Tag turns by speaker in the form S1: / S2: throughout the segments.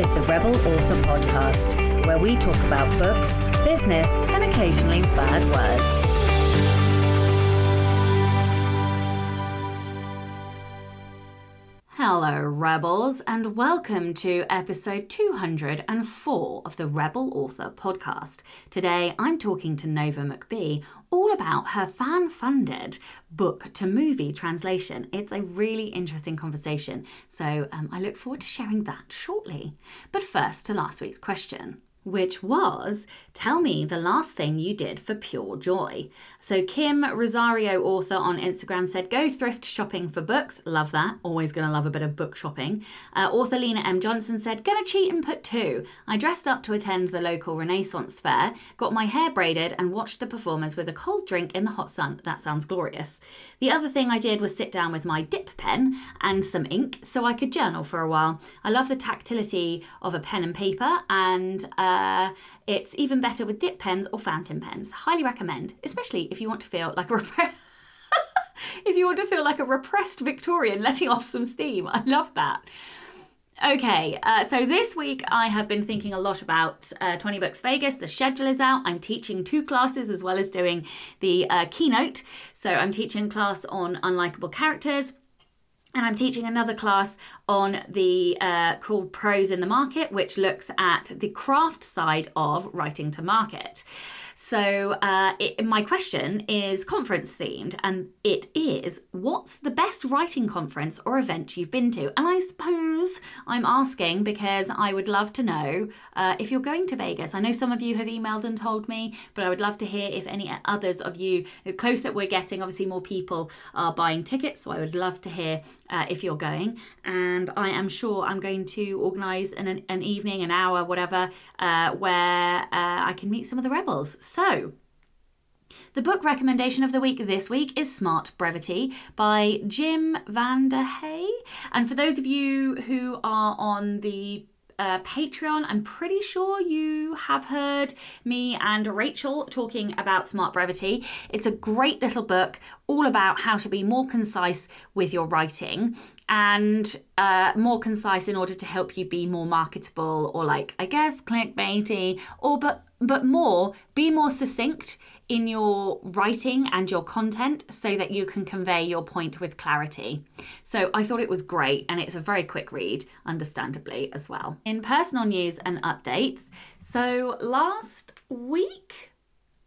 S1: is the Rebel Author Podcast, where we talk about books, business, and occasionally bad words. Hello, Rebels, and welcome to episode 204 of the Rebel Author podcast. Today, I'm talking to Nova McBee all about her fan funded book to movie translation. It's a really interesting conversation, so um, I look forward to sharing that shortly. But first, to last week's question which was Tell me the last thing you did for pure joy. So, Kim Rosario, author on Instagram, said, Go thrift shopping for books. Love that. Always going to love a bit of book shopping. Uh, author Lena M. Johnson said, Gonna cheat and put two. I dressed up to attend the local Renaissance fair, got my hair braided, and watched the performers with a cold drink in the hot sun. That sounds glorious. The other thing I did was sit down with my dip pen and some ink so I could journal for a while. I love the tactility of a pen and paper and uh, uh, it's even better with dip pens or fountain pens. Highly recommend, especially if you want to feel like a repressed. if you want to feel like a repressed Victorian letting off some steam. I love that. Okay, uh, so this week I have been thinking a lot about uh, 20 Books Vegas. The schedule is out. I'm teaching two classes as well as doing the uh, keynote. So I'm teaching class on unlikable characters and I'm teaching another class on the uh, called Pros in the Market, which looks at the craft side of writing to market. So, uh, it, my question is conference themed, and it is what's the best writing conference or event you've been to? And I suppose I'm asking because I would love to know uh, if you're going to Vegas. I know some of you have emailed and told me, but I would love to hear if any others of you, the close that we're getting, obviously more people are buying tickets, so I would love to hear uh, if you're going. And I am sure I'm going to organise an, an evening, an hour, whatever, uh, where uh, I can meet some of the rebels. So, the book recommendation of the week this week is Smart Brevity by Jim VandeHei. And for those of you who are on the uh, Patreon. I'm pretty sure you have heard me and Rachel talking about Smart Brevity. It's a great little book all about how to be more concise with your writing and uh, more concise in order to help you be more marketable or like I guess clickbaity or but but more be more succinct in your writing and your content so that you can convey your point with clarity. So I thought it was great and it's a very quick read, understandably, as well. In personal news and updates, so last week,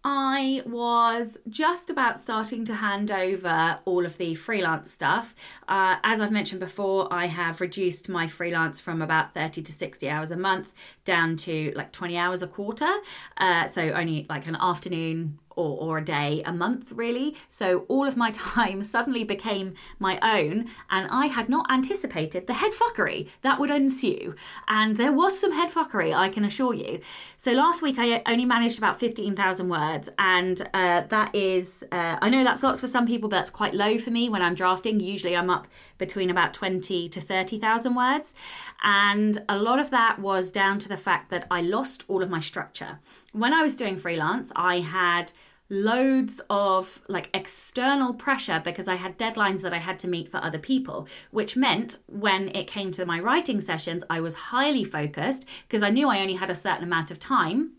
S1: I was just about starting to hand over all of the freelance stuff. Uh, as I've mentioned before, I have reduced my freelance from about 30 to 60 hours a month down to like 20 hours a quarter. Uh, so only like an afternoon or, or a day a month, really. So all of my time suddenly became my own, and I had not anticipated the head fuckery that would ensue. And there was some head fuckery, I can assure you. So last week I only managed about 15,000 words, and uh, that is, uh, I know that's lots for some people, but that's quite low for me when I'm drafting. Usually I'm up between about 20 to 30,000 words. And a lot of that was down to the fact that I lost all of my structure. When I was doing freelance, I had loads of like external pressure because I had deadlines that I had to meet for other people, which meant when it came to my writing sessions, I was highly focused because I knew I only had a certain amount of time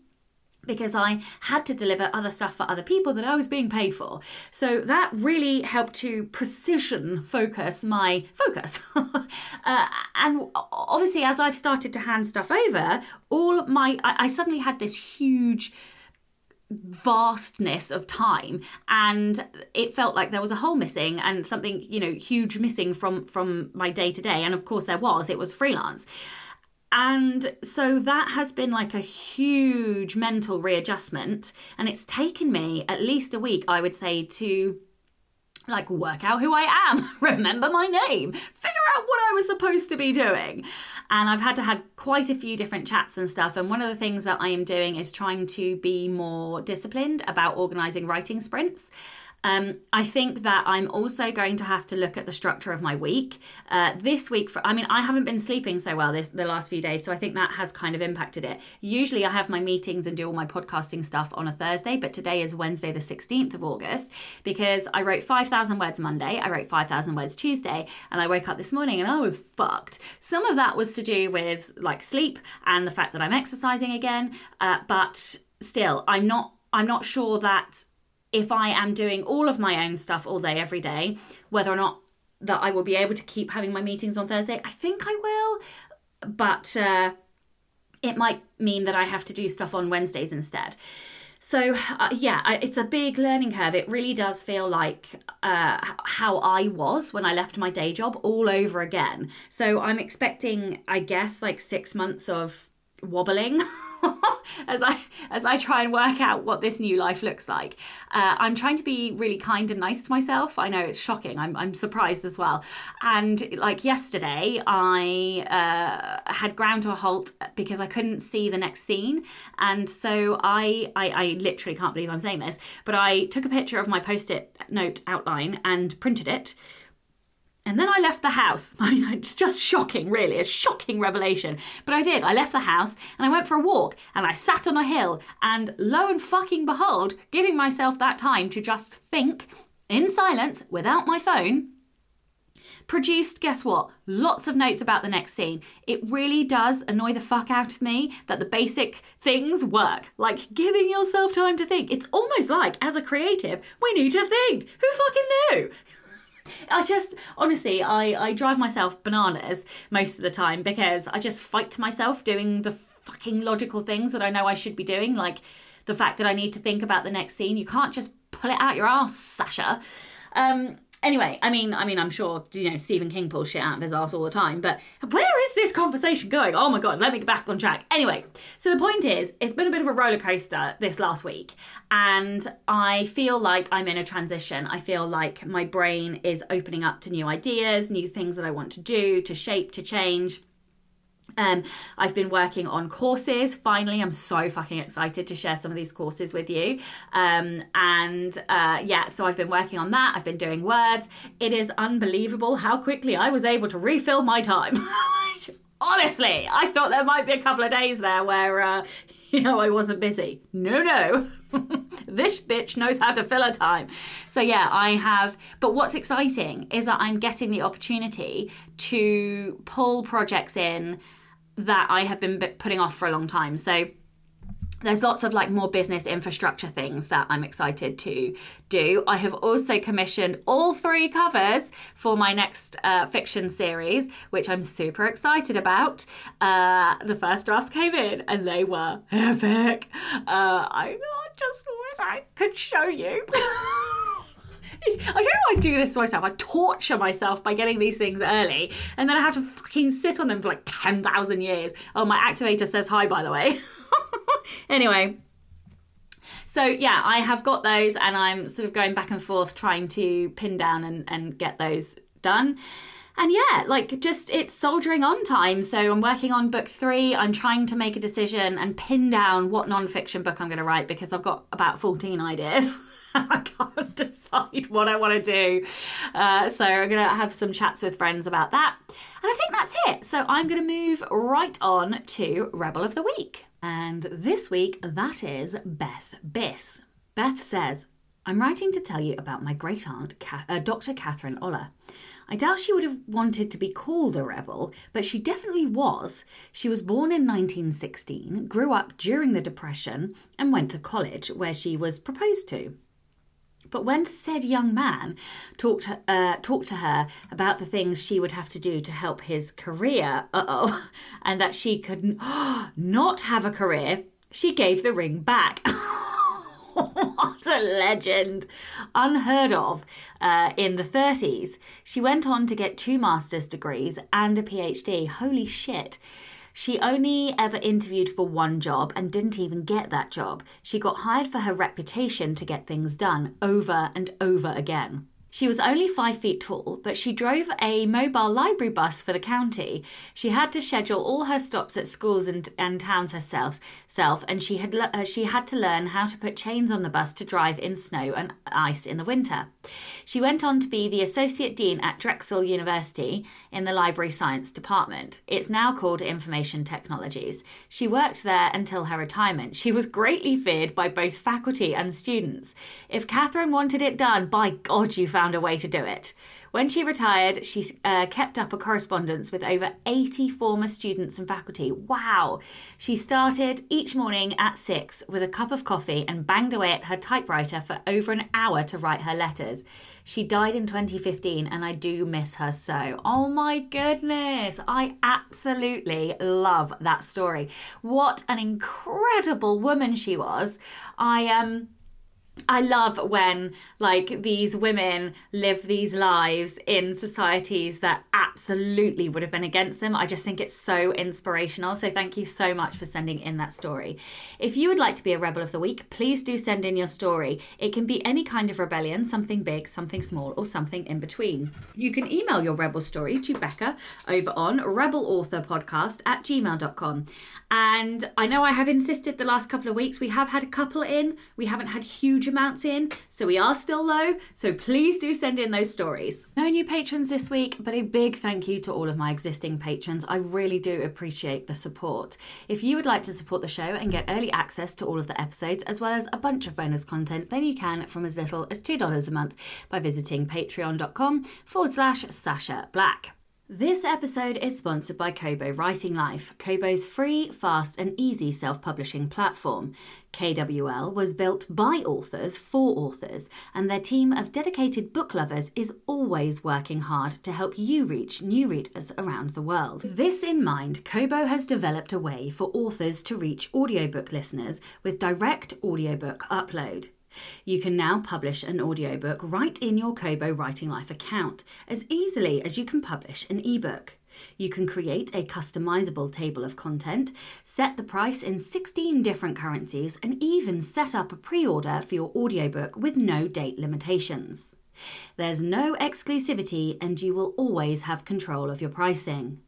S1: because I had to deliver other stuff for other people that I was being paid for. So that really helped to precision focus my focus. uh, and obviously, as I've started to hand stuff over, all my I, I suddenly had this huge vastness of time and it felt like there was a hole missing and something you know huge missing from from my day to day and of course there was it was freelance and so that has been like a huge mental readjustment. And it's taken me at least a week, I would say, to like work out who I am, remember my name, figure out what I was supposed to be doing. And I've had to have quite a few different chats and stuff. And one of the things that I am doing is trying to be more disciplined about organizing writing sprints. Um, I think that I'm also going to have to look at the structure of my week. Uh, this week, for I mean, I haven't been sleeping so well this the last few days, so I think that has kind of impacted it. Usually, I have my meetings and do all my podcasting stuff on a Thursday, but today is Wednesday, the 16th of August, because I wrote 5,000 words Monday, I wrote 5,000 words Tuesday, and I woke up this morning and I was fucked. Some of that was to do with like sleep and the fact that I'm exercising again, uh, but still, I'm not. I'm not sure that if I am doing all of my own stuff all day, every day, whether or not that I will be able to keep having my meetings on Thursday. I think I will, but uh, it might mean that I have to do stuff on Wednesdays instead. So, uh, yeah, it's a big learning curve. It really does feel like uh, how I was when I left my day job all over again. So, I'm expecting, I guess, like six months of wobbling as I as I try and work out what this new life looks like. Uh, I'm trying to be really kind and nice to myself. I know it's shocking. I'm I'm surprised as well. And like yesterday, I uh, had ground to a halt because I couldn't see the next scene, and so I, I I literally can't believe I'm saying this, but I took a picture of my post-it note outline and printed it and then I left the house. I mean, it's just shocking, really, a shocking revelation. But I did. I left the house and I went for a walk and I sat on a hill and lo and fucking behold, giving myself that time to just think in silence without my phone, produced, guess what? Lots of notes about the next scene. It really does annoy the fuck out of me that the basic things work. Like giving yourself time to think. It's almost like, as a creative, we need to think. Who fucking knew? I just honestly, I I drive myself bananas most of the time because I just fight to myself doing the fucking logical things that I know I should be doing, like the fact that I need to think about the next scene. You can't just pull it out your ass, Sacha. Um, Anyway, I mean, I mean, I'm sure you know Stephen King pulls shit out of his ass all the time, but where is this conversation going? Oh my god, let me get back on track. Anyway, so the point is, it's been a bit of a roller coaster this last week, and I feel like I'm in a transition. I feel like my brain is opening up to new ideas, new things that I want to do, to shape, to change. Um, I've been working on courses. Finally, I'm so fucking excited to share some of these courses with you. Um, and uh, yeah, so I've been working on that. I've been doing words. It is unbelievable how quickly I was able to refill my time. Honestly, I thought there might be a couple of days there where, uh, you know, I wasn't busy. No, no. this bitch knows how to fill her time. So, yeah, I have. But what's exciting is that I'm getting the opportunity to pull projects in that I have been putting off for a long time. So there's lots of like more business infrastructure things that I'm excited to do. I have also commissioned all three covers for my next uh, fiction series, which I'm super excited about. Uh, the first drafts came in and they were epic. Uh, I just wish I could show you. I don't know I do this to myself. I torture myself by getting these things early, and then I have to fucking sit on them for like 10,000 years. Oh, my activator says hi, by the way. anyway, so yeah, I have got those, and I'm sort of going back and forth trying to pin down and, and get those done. And yeah, like just it's soldiering on time. So I'm working on book three. I'm trying to make a decision and pin down what nonfiction book I'm going to write because I've got about 14 ideas. I can't decide what I want to do. Uh, so I'm going to have some chats with friends about that. And I think that's it. So I'm going to move right on to Rebel of the Week. And this week, that is Beth Biss. Beth says, I'm writing to tell you about my great aunt, uh, Dr. Catherine Oller. I doubt she would have wanted to be called a rebel, but she definitely was. She was born in 1916, grew up during the Depression, and went to college where she was proposed to. But when said young man talked uh, talked to her about the things she would have to do to help his career, uh oh, and that she could not have a career, she gave the ring back. what a legend! Unheard of uh, in the 30s. She went on to get two master's degrees and a PhD. Holy shit. She only ever interviewed for one job and didn't even get that job. She got hired for her reputation to get things done over and over again. She was only five feet tall, but she drove a mobile library bus for the county. She had to schedule all her stops at schools and, and towns herself, self, and she had uh, she had to learn how to put chains on the bus to drive in snow and ice in the winter. She went on to be the associate dean at Drexel University in the library science department. It's now called Information Technologies. She worked there until her retirement. She was greatly feared by both faculty and students. If Catherine wanted it done, by God, you found found a way to do it. When she retired, she uh, kept up a correspondence with over 80 former students and faculty. Wow! She started each morning at six with a cup of coffee and banged away at her typewriter for over an hour to write her letters. She died in 2015 and I do miss her so. Oh my goodness! I absolutely love that story. What an incredible woman she was. I um I love when like these women live these lives in societies that absolutely would have been against them. I just think it's so inspirational. So thank you so much for sending in that story. If you would like to be a rebel of the week, please do send in your story. It can be any kind of rebellion, something big, something small, or something in between. You can email your rebel story to Becca over on rebelauthorpodcast at gmail.com. And I know I have insisted the last couple of weeks, we have had a couple in. We haven't had huge amounts in, so we are still low. So please do send in those stories. No new patrons this week, but a big thank you to all of my existing patrons. I really do appreciate the support. If you would like to support the show and get early access to all of the episodes, as well as a bunch of bonus content, then you can from as little as $2 a month by visiting patreon.com forward slash Sacha Black. This episode is sponsored by Kobo Writing Life, Kobo's free, fast, and easy self publishing platform. KWL was built by authors for authors, and their team of dedicated book lovers is always working hard to help you reach new readers around the world. This in mind, Kobo has developed a way for authors to reach audiobook listeners with direct audiobook upload. You can now publish an audiobook right in your Kobo Writing Life account as easily as you can publish an ebook. You can create a customizable table of content, set the price in 16 different currencies, and even set up a pre order for your audiobook with no date limitations. There's no exclusivity, and you will always have control of your pricing.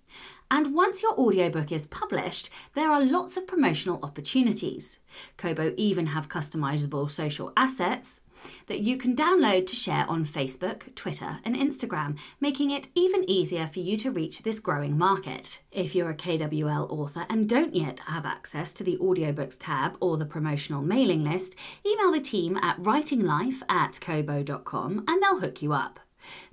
S1: And once your audiobook is published, there are lots of promotional opportunities. Kobo even have customizable social assets that you can download to share on Facebook, Twitter, and Instagram, making it even easier for you to reach this growing market. If you're a KWL author and don't yet have access to the audiobooks tab or the promotional mailing list, email the team at writinglife at kobo.com and they'll hook you up.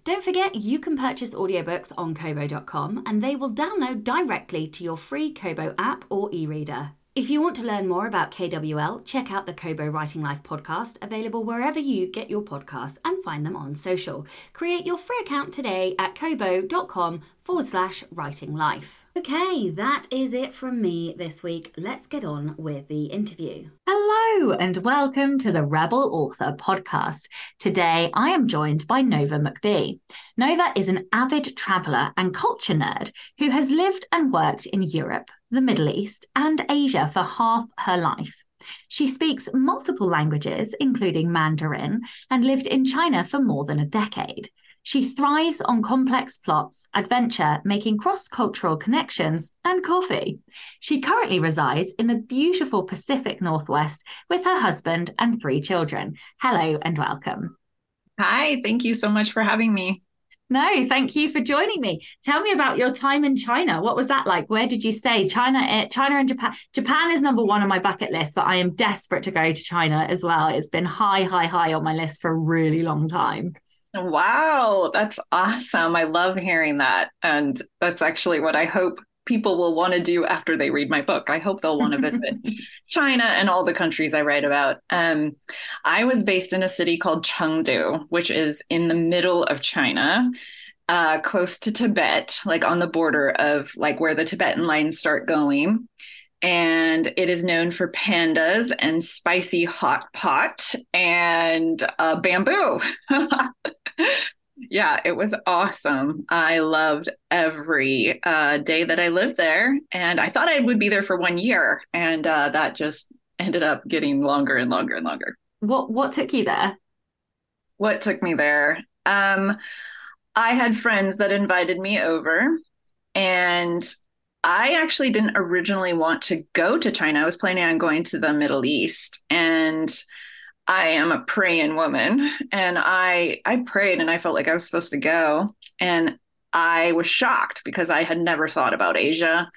S1: Don't forget, you can purchase audiobooks on Kobo.com and they will download directly to your free Kobo app or e reader. If you want to learn more about KWL, check out the Kobo Writing Life podcast, available wherever you get your podcasts and find them on social. Create your free account today at kobo.com forward slash writing life. Okay, that is it from me this week. Let's get on with the interview. Hello, and welcome to the Rebel Author podcast. Today, I am joined by Nova McBee. Nova is an avid traveller and culture nerd who has lived and worked in Europe, the Middle East, and Asia for half her life. She speaks multiple languages, including Mandarin, and lived in China for more than a decade. She thrives on complex plots, adventure, making cross cultural connections, and coffee. She currently resides in the beautiful Pacific Northwest with her husband and three children. Hello and welcome.
S2: Hi, thank you so much for having me.
S1: No, thank you for joining me. Tell me about your time in China. What was that like? Where did you stay? China, eh, China and Japan. Japan is number one on my bucket list, but I am desperate to go to China as well. It's been high, high, high on my list for a really long time.
S2: Wow, that's awesome. I love hearing that. And that's actually what I hope people will want to do after they read my book. I hope they'll want to visit China and all the countries I write about. Um, I was based in a city called Chengdu, which is in the middle of China. Uh, close to Tibet, like on the border of like where the Tibetan lines start going and it is known for pandas and spicy hot pot and uh, bamboo. yeah, it was awesome. I loved every uh, day that I lived there, and I thought I would be there for one year, and uh, that just ended up getting longer and longer and longer.
S1: What What took you there?
S2: What took me there? Um, I had friends that invited me over, and I actually didn't originally want to go to China. I was planning on going to the Middle East, and I am a praying woman, and I I prayed, and I felt like I was supposed to go, and I was shocked because I had never thought about Asia,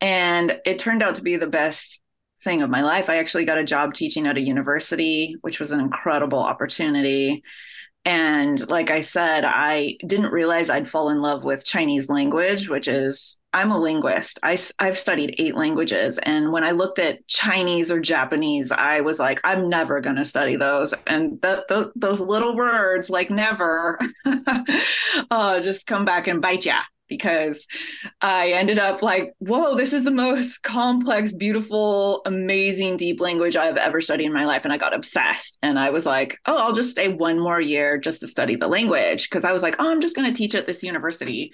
S2: and it turned out to be the best thing of my life. I actually got a job teaching at a university, which was an incredible opportunity. And like I said, I didn't realize I'd fall in love with Chinese language, which is, I'm a linguist. I, I've studied eight languages. And when I looked at Chinese or Japanese, I was like, I'm never going to study those. And that, th- those little words, like never, uh, just come back and bite ya because I ended up like, whoa, this is the most complex, beautiful, amazing, deep language I've ever studied in my life. And I got obsessed. And I was like, oh, I'll just stay one more year just to study the language. Cause I was like, oh, I'm just going to teach at this university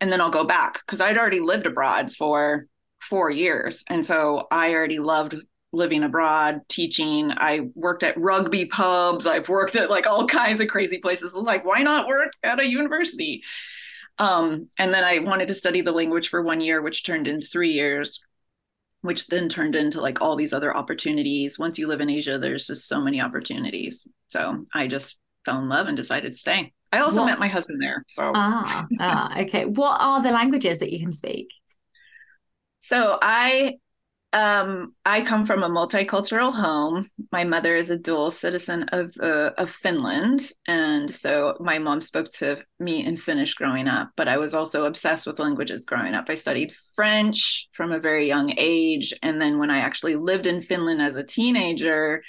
S2: and then I'll go back. Cause I'd already lived abroad for four years. And so I already loved living abroad, teaching. I worked at rugby pubs. I've worked at like all kinds of crazy places. Like, why not work at a university? Um, and then I wanted to study the language for one year, which turned into three years, which then turned into like all these other opportunities. Once you live in Asia, there's just so many opportunities. So I just fell in love and decided to stay. I also what? met my husband there. So
S1: ah, ah, okay. What are the languages that you can speak?
S2: So I um, I come from a multicultural home. My mother is a dual citizen of uh, of Finland, and so my mom spoke to me in Finnish growing up. But I was also obsessed with languages growing up. I studied French from a very young age, and then when I actually lived in Finland as a teenager,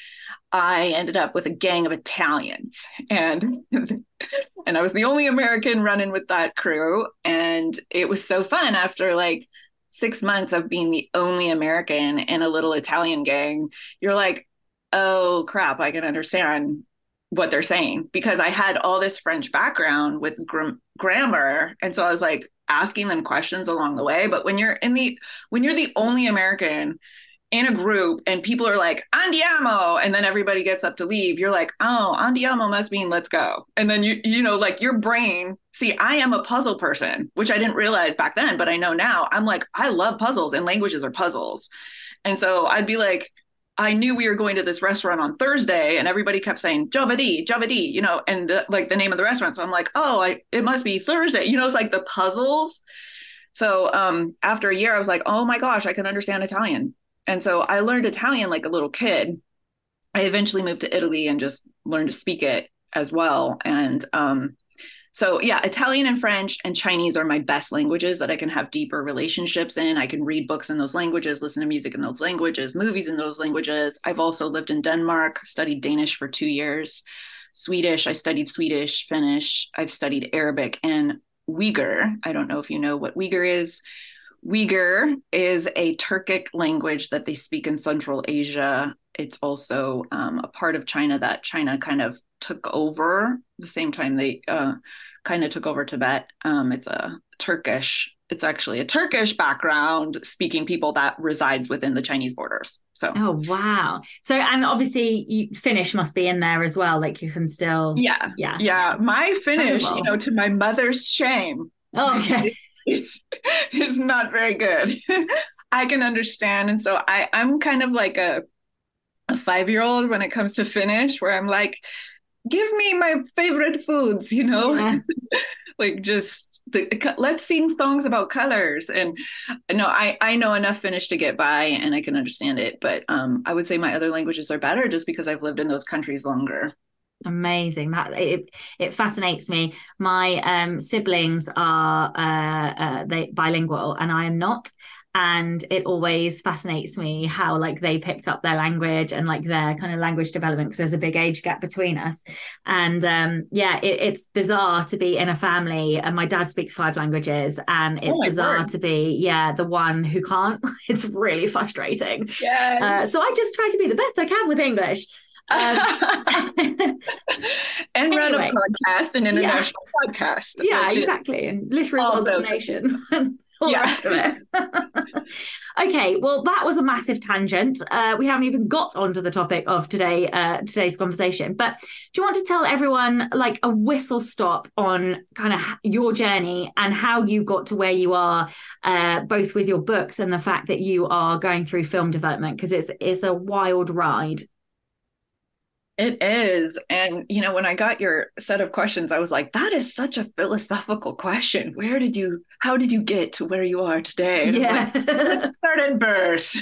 S2: I ended up with a gang of Italians, and and I was the only American running with that crew, and it was so fun after like six months of being the only American in a little Italian gang, you're like, oh crap, I can understand what they're saying because I had all this French background with gr- grammar. And so I was like asking them questions along the way. But when you're in the, when you're the only American in a group and people are like andiamo and then everybody gets up to leave you're like oh andiamo must mean let's go and then you you know like your brain see i am a puzzle person which i didn't realize back then but i know now i'm like i love puzzles and languages are puzzles and so i'd be like I knew we were going to this restaurant on Thursday, and everybody kept saying giovedì, giovedì, you know, and the, like the name of the restaurant. So I'm like, oh, I, it must be Thursday. You know, it's like the puzzles. So um, after a year, I was like, oh my gosh, I can understand Italian. And so I learned Italian like a little kid. I eventually moved to Italy and just learned to speak it as well. And um, so, yeah, Italian and French and Chinese are my best languages that I can have deeper relationships in. I can read books in those languages, listen to music in those languages, movies in those languages. I've also lived in Denmark, studied Danish for two years, Swedish, I studied Swedish, Finnish, I've studied Arabic and Uyghur. I don't know if you know what Uyghur is. Uyghur is a Turkic language that they speak in Central Asia. It's also um, a part of China that China kind of took over the same time they uh, kind of took over Tibet. Um, it's a Turkish, it's actually a Turkish background speaking people that resides within the Chinese borders. So,
S1: oh, wow. So, and obviously, you, Finnish must be in there as well. Like you can still,
S2: yeah, yeah, yeah. My Finnish, you know, to my mother's shame.
S1: Oh, okay
S2: is is not very good. I can understand, and so I I'm kind of like a a five year old when it comes to Finnish, where I'm like, give me my favorite foods, you know, yeah. like just the, let's sing songs about colors. And no, I I know enough Finnish to get by, and I can understand it. But um, I would say my other languages are better just because I've lived in those countries longer
S1: amazing. That it it fascinates me. My um siblings are uh, uh they bilingual and i am not. And it always fascinates me how like they picked up their language and like their kind of language development because there's a big age gap between us. And um yeah it, it's bizarre to be in a family and my dad speaks five languages and it's oh bizarre word. to be yeah the one who can't. It's really frustrating.
S2: Yes.
S1: Uh, so i just try to be the best i can with english um,
S2: and anyway, run a podcast, an international yeah. podcast.
S1: Yeah, exactly. And literary world domination. all yeah. rest of it. Okay, well, that was a massive tangent. Uh, we haven't even got onto the topic of today, uh, today's conversation. But do you want to tell everyone like a whistle stop on kind of your journey and how you got to where you are, uh, both with your books and the fact that you are going through film development because it's it's a wild ride.
S2: It is. And, you know, when I got your set of questions, I was like, that is such a philosophical question. Where did you, how did you get to where you are today?
S1: yeah.
S2: Like, start at birth.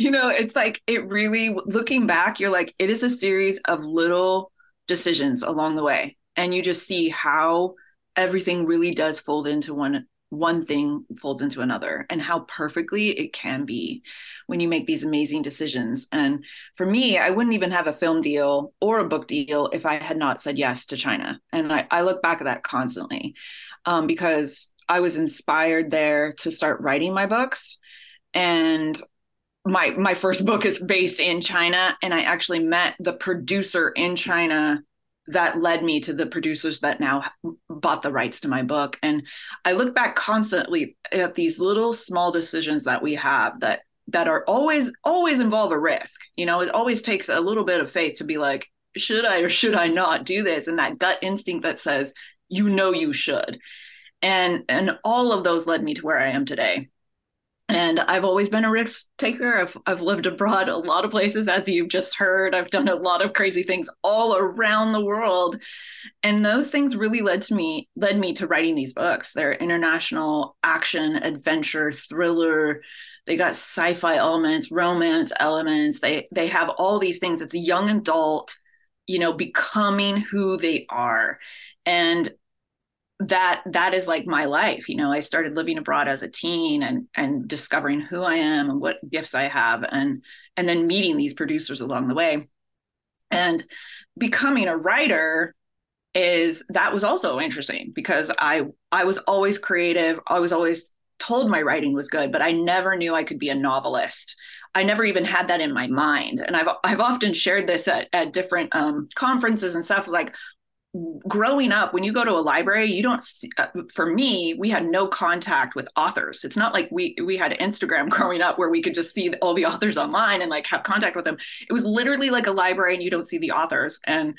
S2: you know, it's like, it really, looking back, you're like, it is a series of little decisions along the way. And you just see how everything really does fold into one one thing folds into another and how perfectly it can be when you make these amazing decisions. And for me, I wouldn't even have a film deal or a book deal if I had not said yes to China. And I, I look back at that constantly um, because I was inspired there to start writing my books. And my my first book is based in China, and I actually met the producer in China that led me to the producers that now bought the rights to my book. And i look back constantly at these little small decisions that we have that that are always always involve a risk. You know it always takes a little bit of faith to be like should i or should i not do this? And that gut instinct that says you know you should. And and all of those led me to where i am today and I've always been a risk taker. I've, I've lived abroad a lot of places, as you've just heard. I've done a lot of crazy things all around the world. And those things really led to me, led me to writing these books. They're international action, adventure, thriller. They got sci-fi elements, romance elements. They they have all these things. It's a young adult, you know, becoming who they are. And that that is like my life you know i started living abroad as a teen and and discovering who i am and what gifts i have and and then meeting these producers along the way and becoming a writer is that was also interesting because i i was always creative i was always told my writing was good but i never knew i could be a novelist I never even had that in my mind. And I've I've often shared this at, at different um, conferences and stuff. Like, growing up when you go to a library you don't see, uh, for me we had no contact with authors. It's not like we we had instagram growing up where we could just see all the authors online and like have contact with them. It was literally like a library and you don't see the authors. And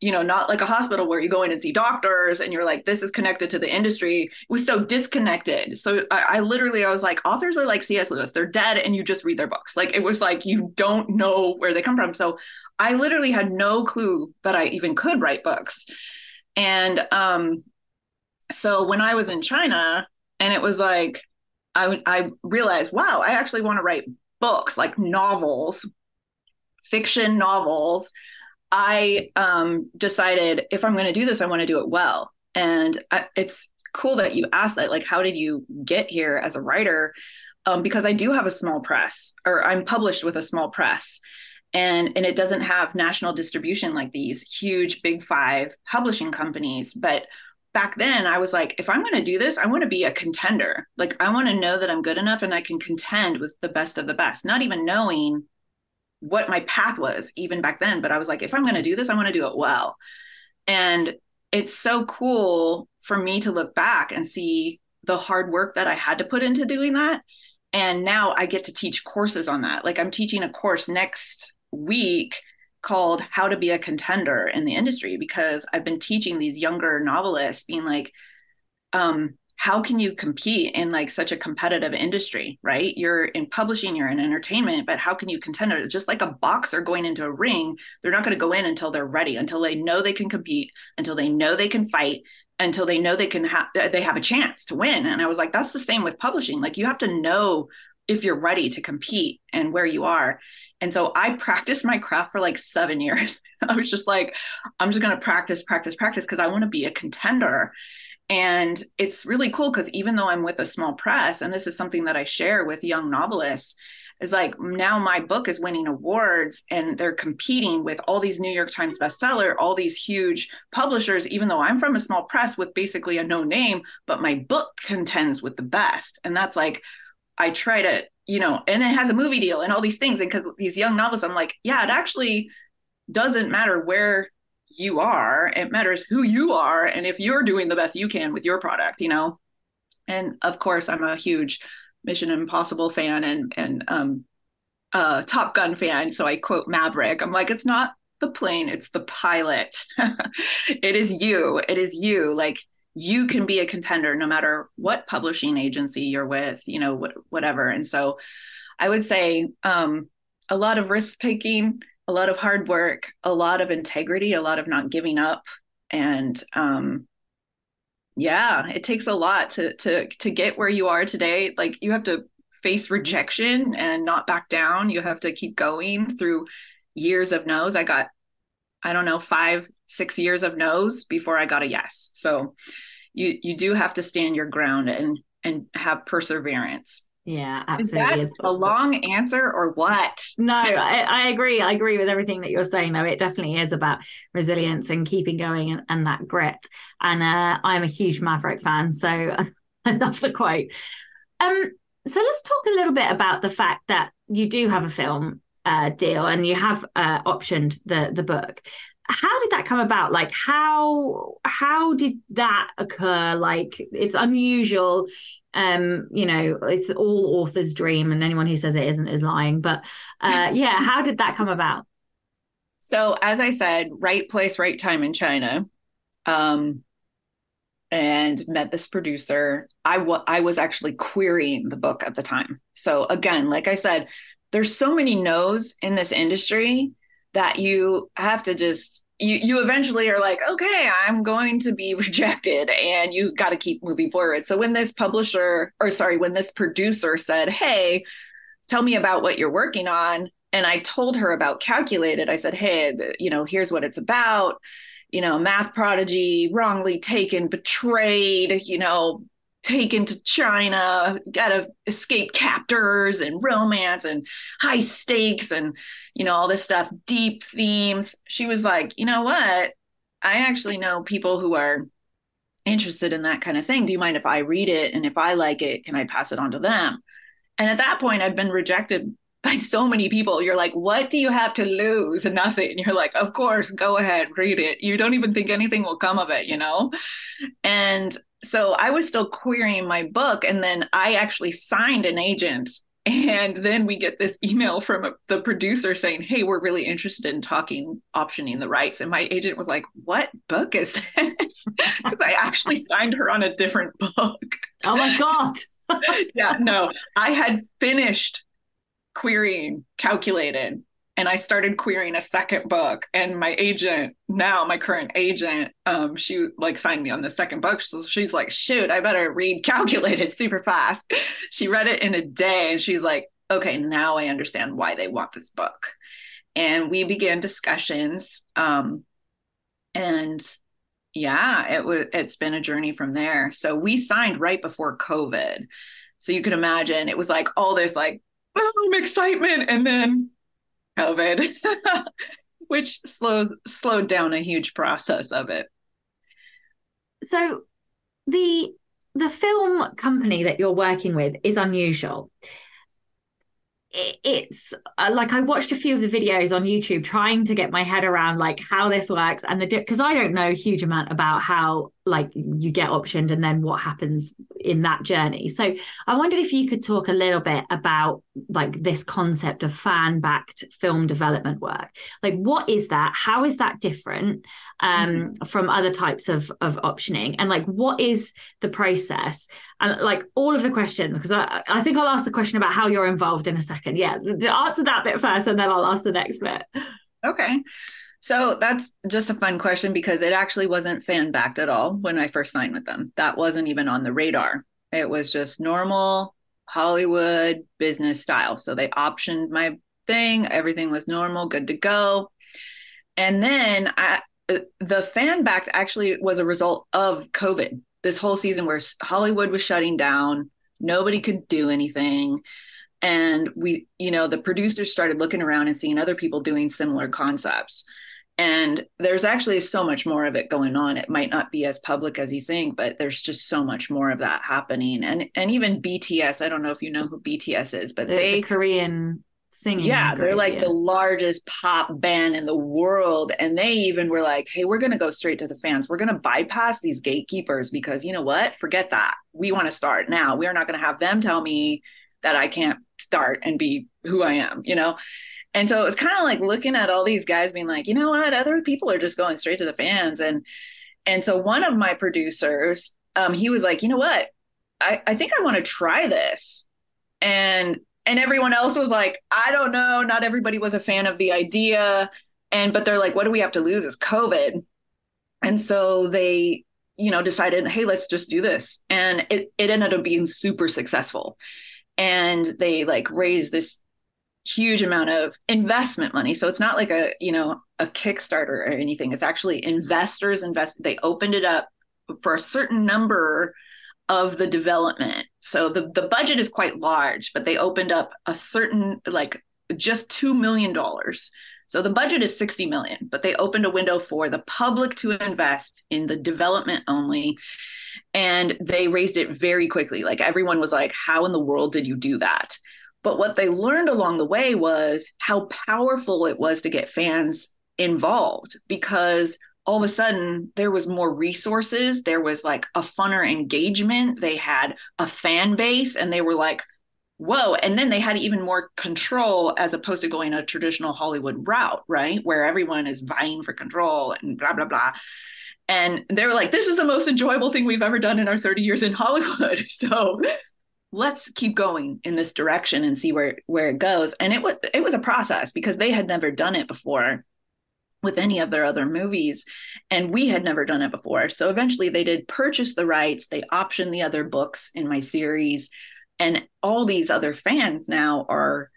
S2: you know not like a hospital where you go in and see doctors and you're like this is connected to the industry. It was so disconnected. So I, I literally i was like authors are like cs lewis. They're dead and you just read their books. Like it was like you don't know where they come from. So I literally had no clue that I even could write books. And um, so when I was in China, and it was like, I, I realized, wow, I actually want to write books, like novels, fiction novels. I um, decided if I'm going to do this, I want to do it well. And I, it's cool that you asked that. Like, how did you get here as a writer? Um, because I do have a small press, or I'm published with a small press and and it doesn't have national distribution like these huge big five publishing companies. But back then i was like if i'm going to do this i want to be a contender. Like i want to know that i'm good enough and i can contend with the best of the best not even knowing what my path was even back then. But i was like if i'm going to do this i want to do it well. And it's so cool for me to look back and see the hard work that i had to put into doing that. And now i get to teach courses on that. Like i'm teaching a course next week called How to Be a Contender in the Industry because I've been teaching these younger novelists, being like, um, how can you compete in like such a competitive industry, right? You're in publishing, you're in entertainment, but how can you contend? Just like a boxer going into a ring, they're not going to go in until they're ready, until they know they can compete, until they know they can fight, until they know they can have they have a chance to win. And I was like, that's the same with publishing. Like you have to know if you're ready to compete and where you are. And so I practiced my craft for like seven years. I was just like, I'm just going to practice, practice, practice because I want to be a contender. And it's really cool because even though I'm with a small press, and this is something that I share with young novelists, is like now my book is winning awards and they're competing with all these New York Times bestseller, all these huge publishers, even though I'm from a small press with basically a no name, but my book contends with the best. And that's like, I try to you know, and it has a movie deal and all these things. And because these young novels, I'm like, yeah, it actually doesn't matter where you are. It matters who you are and if you're doing the best you can with your product, you know. And of course, I'm a huge Mission Impossible fan and and um, uh, Top Gun fan, so I quote Maverick. I'm like, it's not the plane, it's the pilot. it is you. It is you. Like you can be a contender no matter what publishing agency you're with, you know, wh- whatever. And so I would say um, a lot of risk taking, a lot of hard work, a lot of integrity, a lot of not giving up. And um, yeah, it takes a lot to to to get where you are today. Like you have to face rejection and not back down. You have to keep going through years of no's. I got, I don't know, five, six years of no's before I got a yes. So you you do have to stand your ground and and have perseverance.
S1: Yeah, absolutely.
S2: Is that a long answer or what?
S1: No, I, I, agree. I agree with everything that you're saying, though. It definitely is about resilience and keeping going and, and that grit. And uh, I'm a huge Maverick fan, so I love the quote. Um, so let's talk a little bit about the fact that you do have a film uh, deal and you have uh, optioned the the book. How did that come about? Like how how did that occur? Like it's unusual. Um, you know, it's all author's dream, and anyone who says it isn't is lying. But uh, yeah, how did that come about?
S2: So as I said, right place, right time in China. Um, and met this producer. I, w- I was actually querying the book at the time. So, again, like I said, there's so many no's in this industry that you have to just you you eventually are like okay i'm going to be rejected and you got to keep moving forward. So when this publisher or sorry when this producer said hey tell me about what you're working on and i told her about calculated i said hey you know here's what it's about. You know, math prodigy, wrongly taken, betrayed, you know, taken to China, got to escape captors and romance and high stakes and, you know, all this stuff, deep themes. She was like, you know what? I actually know people who are interested in that kind of thing. Do you mind if I read it? And if I like it, can I pass it on to them? And at that point, I've been rejected by so many people. You're like, what do you have to lose? Nothing. You're like, of course, go ahead, read it. You don't even think anything will come of it, you know? And so I was still querying my book. And then I actually signed an agent. And then we get this email from the producer saying, Hey, we're really interested in talking, optioning the rights. And my agent was like, What book is this? Because I actually signed her on a different book.
S1: Oh my God.
S2: yeah, no, I had finished querying calculated and I started querying a second book. And my agent, now my current agent, um, she like signed me on the second book. So she's like, shoot, I better read calculated super fast. She read it in a day and she's like, okay, now I understand why they want this book. And we began discussions. Um, and yeah, it was it's been a journey from there. So we signed right before COVID. So you can imagine it was like all this like boom excitement and then covid which slowed slowed down a huge process of it.
S1: So the the film company that you're working with is unusual. It's uh, like I watched a few of the videos on YouTube trying to get my head around like how this works and the because I don't know a huge amount about how like you get optioned and then what happens in that journey. So I wondered if you could talk a little bit about like this concept of fan backed film development work. Like what is that? How is that different um, mm-hmm. from other types of of optioning? And like what is the process? And like all of the questions because I, I think I'll ask the question about how you're involved in a second. Yeah, answer that bit first and then I'll ask the next bit.
S2: Okay. So that's just a fun question because it actually wasn't fan backed at all when I first signed with them. That wasn't even on the radar. It was just normal Hollywood business style. So they optioned my thing, everything was normal, good to go. And then I, the fan backed actually was a result of COVID. This whole season where Hollywood was shutting down, nobody could do anything and we you know the producers started looking around and seeing other people doing similar concepts and there's actually so much more of it going on it might not be as public as you think but there's just so much more of that happening and and even bts i don't know if you know who bts is but
S1: the,
S2: they
S1: the korean singing.
S2: Yeah, they're like the largest pop band in the world. And they even were like, hey, we're going to go straight to the fans. We're going to bypass these gatekeepers because you know what? Forget that. We want to start now. We are not going to have them tell me that I can't start and be who I am, you know? And so it was kind of like looking at all these guys being like, you know what? Other people are just going straight to the fans. And and so one of my producers, um, he was like, you know what? I, I think I want to try this. And and everyone else was like, I don't know. Not everybody was a fan of the idea. And but they're like, what do we have to lose is COVID. And so they, you know, decided, hey, let's just do this. And it, it ended up being super successful. And they like raised this huge amount of investment money. So it's not like a, you know, a Kickstarter or anything. It's actually investors invest. They opened it up for a certain number of the development. So the, the budget is quite large, but they opened up a certain like just $2 million. So the budget is 60 million, but they opened a window for the public to invest in the development only. And they raised it very quickly. Like everyone was like, how in the world did you do that? But what they learned along the way was how powerful it was to get fans involved because all of a sudden there was more resources there was like a funner engagement they had a fan base and they were like whoa and then they had even more control as opposed to going a traditional hollywood route right where everyone is vying for control and blah blah blah. And they were like this is the most enjoyable thing we've ever done in our 30 years in hollywood. So let's keep going in this direction and see where where it goes. And it was it was a process because they had never done it before with any of their other movies and we had never done it before. So eventually they did purchase the rights they optioned the other books in my series and all these other fans now are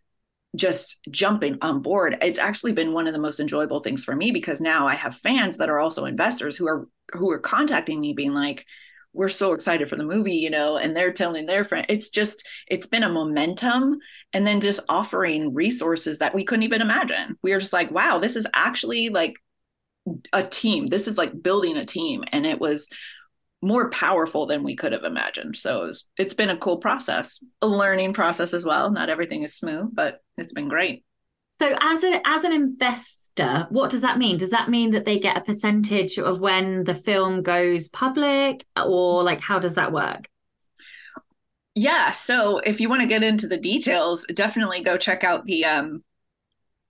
S2: just jumping on board. It's actually been one of the most enjoyable things for me because now i have fans that are also investors who are who are contacting me being like we're so excited for the movie, you know, and they're telling their friend. It's just, it's been a momentum and then just offering resources that we couldn't even imagine. We were just like, wow, this is actually like a team. This is like building a team. And it was more powerful than we could have imagined. So it was, it's been a cool process, a learning process as well. Not everything is smooth, but it's been great.
S1: So as a as an what does that mean? Does that mean that they get a percentage of when the film goes public or like how does that work?
S2: Yeah, so if you want to get into the details, definitely go check out the um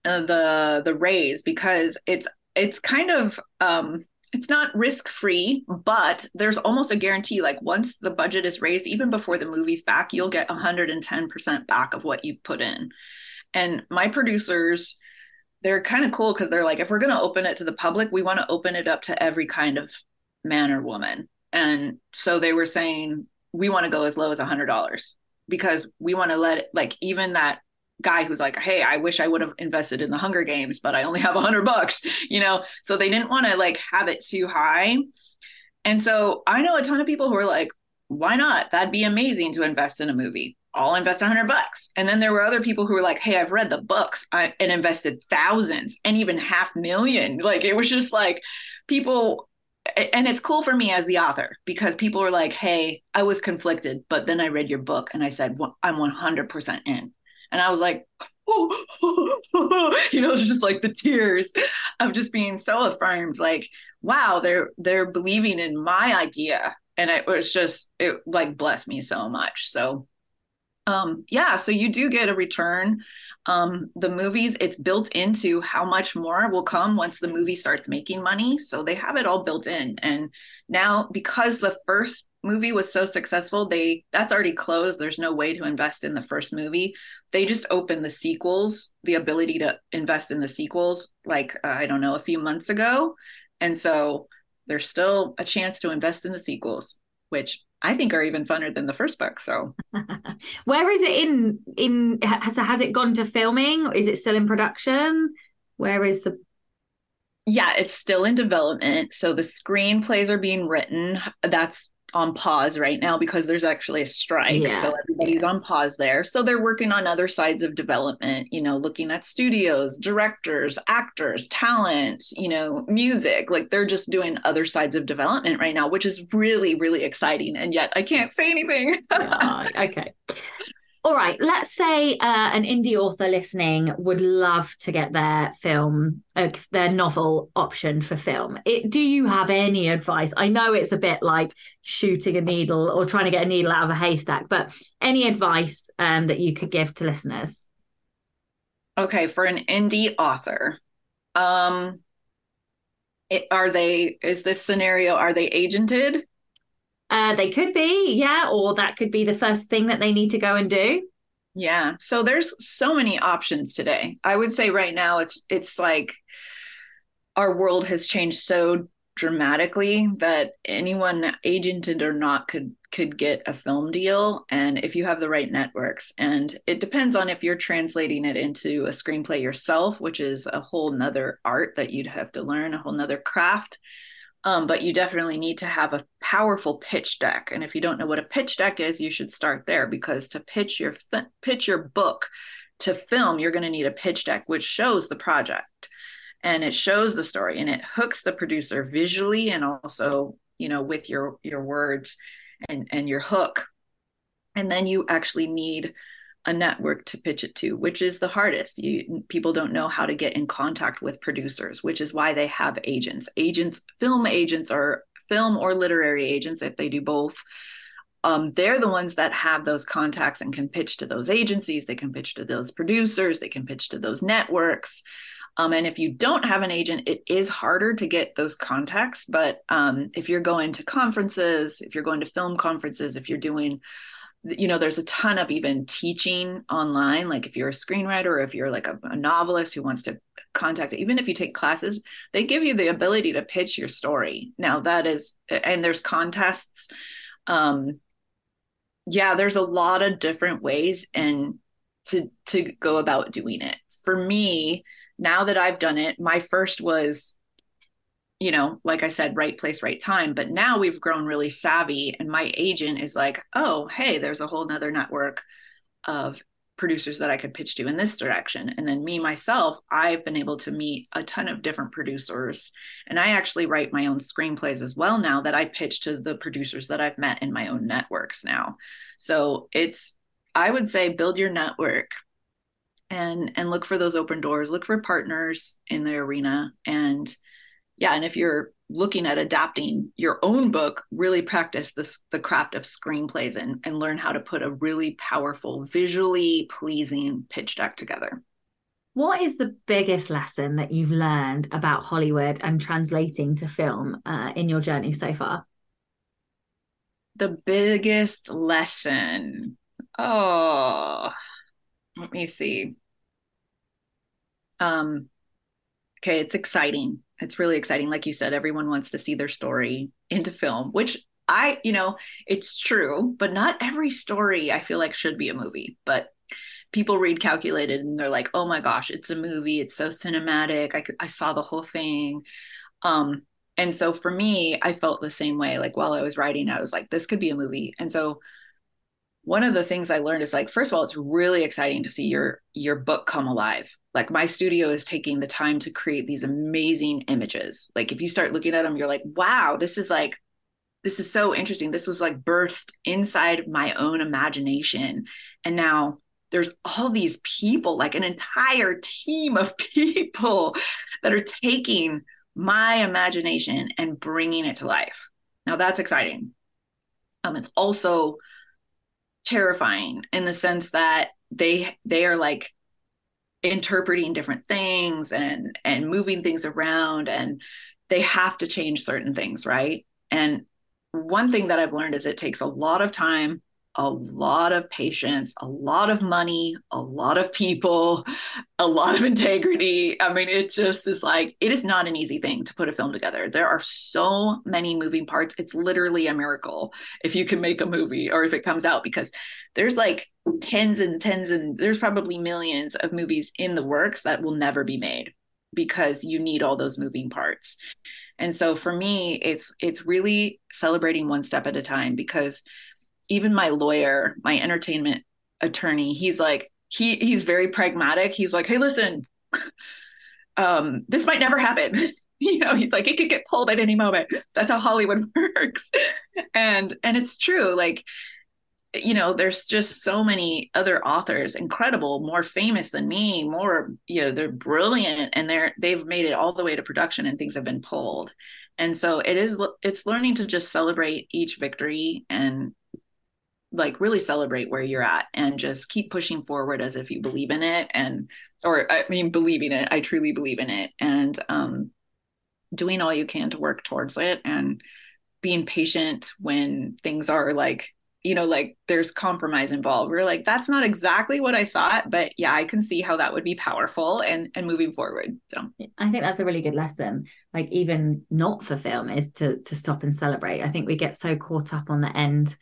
S2: uh, the the raise because it's it's kind of um it's not risk free, but there's almost a guarantee like once the budget is raised even before the movie's back, you'll get 110% back of what you've put in. And my producers, they're kind of cool because they're like, if we're going to open it to the public, we want to open it up to every kind of man or woman. And so they were saying, we want to go as low as a $100 because we want to let it, like, even that guy who's like, hey, I wish I would have invested in the Hunger Games, but I only have a hundred bucks, you know? So they didn't want to like have it too high. And so I know a ton of people who are like, why not? That'd be amazing to invest in a movie. I'll invest a hundred bucks. And then there were other people who were like, Hey, I've read the books and invested thousands and even half million. Like it was just like people, and it's cool for me as the author because people were like, Hey, I was conflicted, but then I read your book and I said, I'm 100% in. And I was like, oh, you know, it's just like the tears of just being so affirmed. Like, wow, they're, they're believing in my idea. And it was just, it like blessed me so much. So um yeah so you do get a return. Um the movies it's built into how much more will come once the movie starts making money. So they have it all built in. And now because the first movie was so successful they that's already closed. There's no way to invest in the first movie. They just opened the sequels the ability to invest in the sequels like uh, i don't know a few months ago. And so there's still a chance to invest in the sequels which I think are even funner than the first book. So,
S1: where is it in? In has has it gone to filming? Is it still in production? Where is the?
S2: Yeah, it's still in development. So the screenplays are being written. That's on pause right now because there's actually a strike. Yeah, so everybody's yeah. on pause there. So they're working on other sides of development, you know, looking at studios, directors, actors, talent, you know, music. Like they're just doing other sides of development right now, which is really, really exciting. And yet I can't say anything.
S1: yeah, okay. All right, let's say uh, an indie author listening would love to get their film, uh, their novel option for film. It, do you have any advice? I know it's a bit like shooting a needle or trying to get a needle out of a haystack, but any advice um, that you could give to listeners?
S2: Okay, for an indie author, um, it, are they? Is this scenario? Are they agented?
S1: Uh, they could be, yeah, or that could be the first thing that they need to go and do.
S2: Yeah. So there's so many options today. I would say right now it's it's like our world has changed so dramatically that anyone agented or not could could get a film deal and if you have the right networks and it depends on if you're translating it into a screenplay yourself which is a whole nother art that you'd have to learn a whole nother craft um, but you definitely need to have a powerful pitch deck. And if you don't know what a pitch deck is, you should start there because to pitch your pitch your book to film, you're going to need a pitch deck which shows the project and it shows the story and it hooks the producer visually and also you know with your your words and and your hook. And then you actually need a network to pitch it to, which is the hardest. You, people don't know how to get in contact with producers, which is why they have agents. Agents, film agents, or film or literary agents, if they do both. Um, they're the ones that have those contacts and can pitch to those agencies. They can pitch to those producers. They can pitch to those networks. Um, and if you don't have an agent, it is harder to get those contacts. But um, if you're going to conferences, if you're going to film conferences, if you're doing you know there's a ton of even teaching online like if you're a screenwriter or if you're like a, a, novelist who wants to contact even if you take classes they give you the ability to pitch your story. Now that is and there's contests um yeah there's a lot of different ways and to to go about doing it. For me now that i've done it my first was you know, like I said, right place, right time. But now we've grown really savvy, and my agent is like, oh, hey, there's a whole nother network of producers that I could pitch to in this direction. And then me, myself, I've been able to meet a ton of different producers. And I actually write my own screenplays as well now that I pitch to the producers that I've met in my own networks now. So it's, I would say, build your network and and look for those open doors look for partners in the arena and yeah and if you're looking at adapting your own book really practice this the craft of screenplays and, and learn how to put a really powerful visually pleasing pitch deck together.
S1: What is the biggest lesson that you've learned about hollywood and translating to film uh, in your journey so far?
S2: The biggest lesson. Oh let me see. Um okay it's exciting it's really exciting. Like you said everyone wants to see their story into film which i you know it's true but not every story i feel like should be a movie but people read calculated and they're like oh my gosh it's a movie. It's so cinematic. I, I saw the whole thing. Um and so for me i felt the same way like while i was writing i was like this could be a movie. And so one of the things i learned is like first of all it's really exciting to see your your book come alive like my studio is taking the time to create these amazing images. Like if you start looking at them you're like wow this is like this is so interesting. This was like birthed inside my own imagination. And now there's all these people like an entire team of people that are taking my imagination and bringing it to life. Now that's exciting. Um it's also terrifying in the sense that they they are like interpreting different things and and moving things around and they have to change certain things right? And one thing that i've learned is it takes a lot of time a lot of patience, a lot of money, a lot of people, a lot of integrity. I mean, it just is like, it is not an easy thing to put a film together. There are so many moving parts. It's literally a miracle if you can make a movie or if it comes out because there's like tens and tens and there's probably millions of movies in the works that will never be made because you need all those moving parts. And so for me, it's it's really celebrating one step at a time because even my lawyer, my entertainment attorney, he's like, he he's very pragmatic. He's like, hey, listen, um, this might never happen. you know, he's like, it could get pulled at any moment. That's how Hollywood works. and and it's true. Like you know there's just so many other authors incredible more famous than me more you know they're brilliant and they're they've made it all the way to production and things have been pulled and so it is it's learning to just celebrate each victory and like really celebrate where you're at and just keep pushing forward as if you believe in it and or i mean believing it. I truly believe in it. And um doing all you can to work towards it and being patient when things are like you know like there's compromise involved. We're like that's not exactly what i thought but yeah i can see how that would be powerful and and moving forward. So.
S1: I think that's a really good lesson. Like even not for film is to to stop and celebrate. I think we get so caught up on the end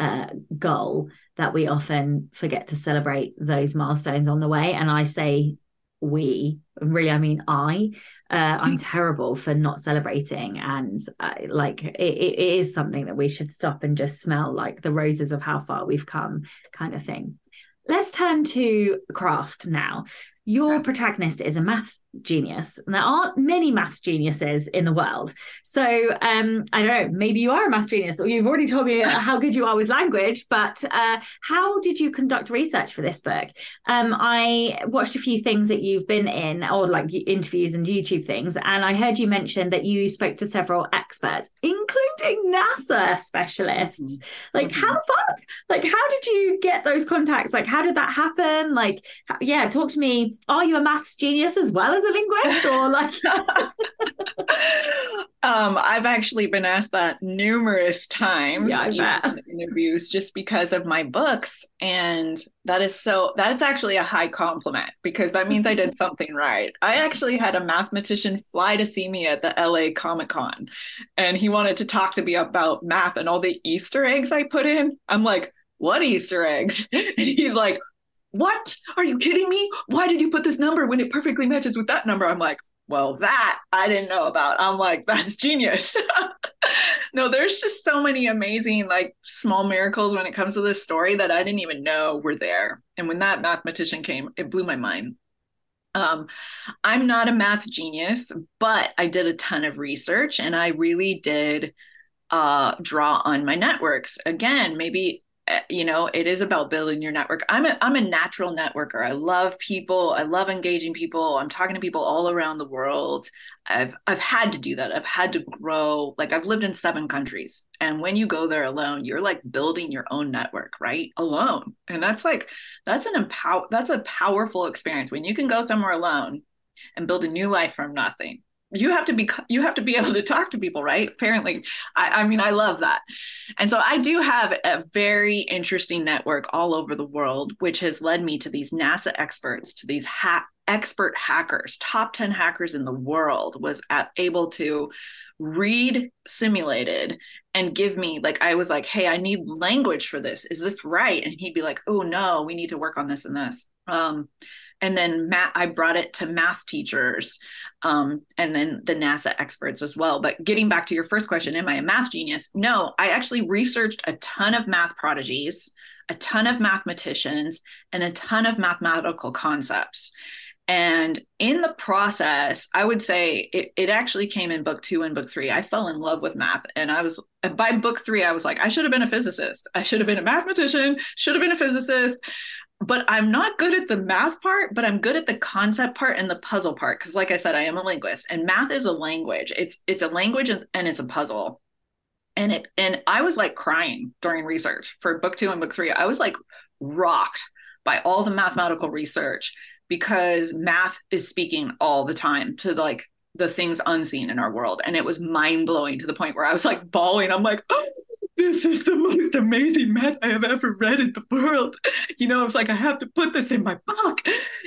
S1: uh, goal that we often forget to celebrate those milestones on the way. And i say we really i mean i uh, i'm mm. terrible for not celebrating. And uh, like it, it is something that we should stop and just smell like the roses of how far we've come kind of thing. Let's turn to craft now your protagonist is a maths genius. And there aren't many maths geniuses in the world. So um, i don't know maybe you are a maths genius or you've already told me how good you are with language but uh, how did you conduct research for this book? Um, i watched a few things that you've been in or like interviews and youtube things and i heard you mention that you spoke to several experts including nasa specialists. Mm-hmm. like how the fuck? Like how did you get those contacts? Like how did that happen? Like yeah talk to me are you a maths genius as well as a linguist or like
S2: um i've actually been asked that numerous times yeah, in interviews just because of my books and that is so that is actually a high compliment because that means i did something right. I actually had a mathematician fly to see me at the la comic con and he wanted to talk to me about math and all the easter eggs i put in. I'm like what easter eggs? And he's like what? Are you kidding me? Why did you put this number when it perfectly matches with that number? I'm like, well, that I didn't know about. I'm like, that's genius. no, there's just so many amazing, like, small miracles when it comes to this story that I didn't even know were there. And when that mathematician came, it blew my mind. Um, I'm not a math genius, but I did a ton of research and I really did uh, draw on my networks. Again, maybe Eh, you know it is about building your network. I'm a i'm a natural networker. I love people. I love engaging people. I'm talking to people all around the world. I've i've had to do that. I've had to grow. Like i've lived in seven countries. And when you go there alone you're like building your own network right? Alone. And that's like that's an empower that's a powerful experience. When you can go somewhere alone and build a new life from nothing you have to be you have to be able to talk to people right? Apparently I, I, mean i love that. And so i do have a very interesting network all over the world which has led me to these nasa experts to these ha- expert hackers top 10 hackers in the world was at, able to read simulated and give me like i was like hey i need language for this. Is this right? And he'd be like oh no we need to work on this and this. Um, and then Matt, i brought it to math teachers um, and then the nasa experts as well. But getting back to your first question am i a math genius? No i actually researched a ton of math prodigies a ton of mathematicians and a ton of mathematical concepts. And in the process i would say it, it actually came in book two and book three. I fell in love with math and i was by book three i was like i should have been a physicist. I should have been a mathematician. Should have been a physicist but I'm not good at the math part, but I'm good at the concept part and the puzzle part because like I said I am a linguist and math is a language. It's it's a language and, and it's a puzzle. And it and I was like crying during research for book 2 and book 3. I was like rocked by all the mathematical research because math is speaking all the time to like the things unseen in our world and it was mind blowing to the point where I was like bawling. I'm like, oh, this is the most amazing math I have ever read in the world. You know, I was like I have to put this in my book.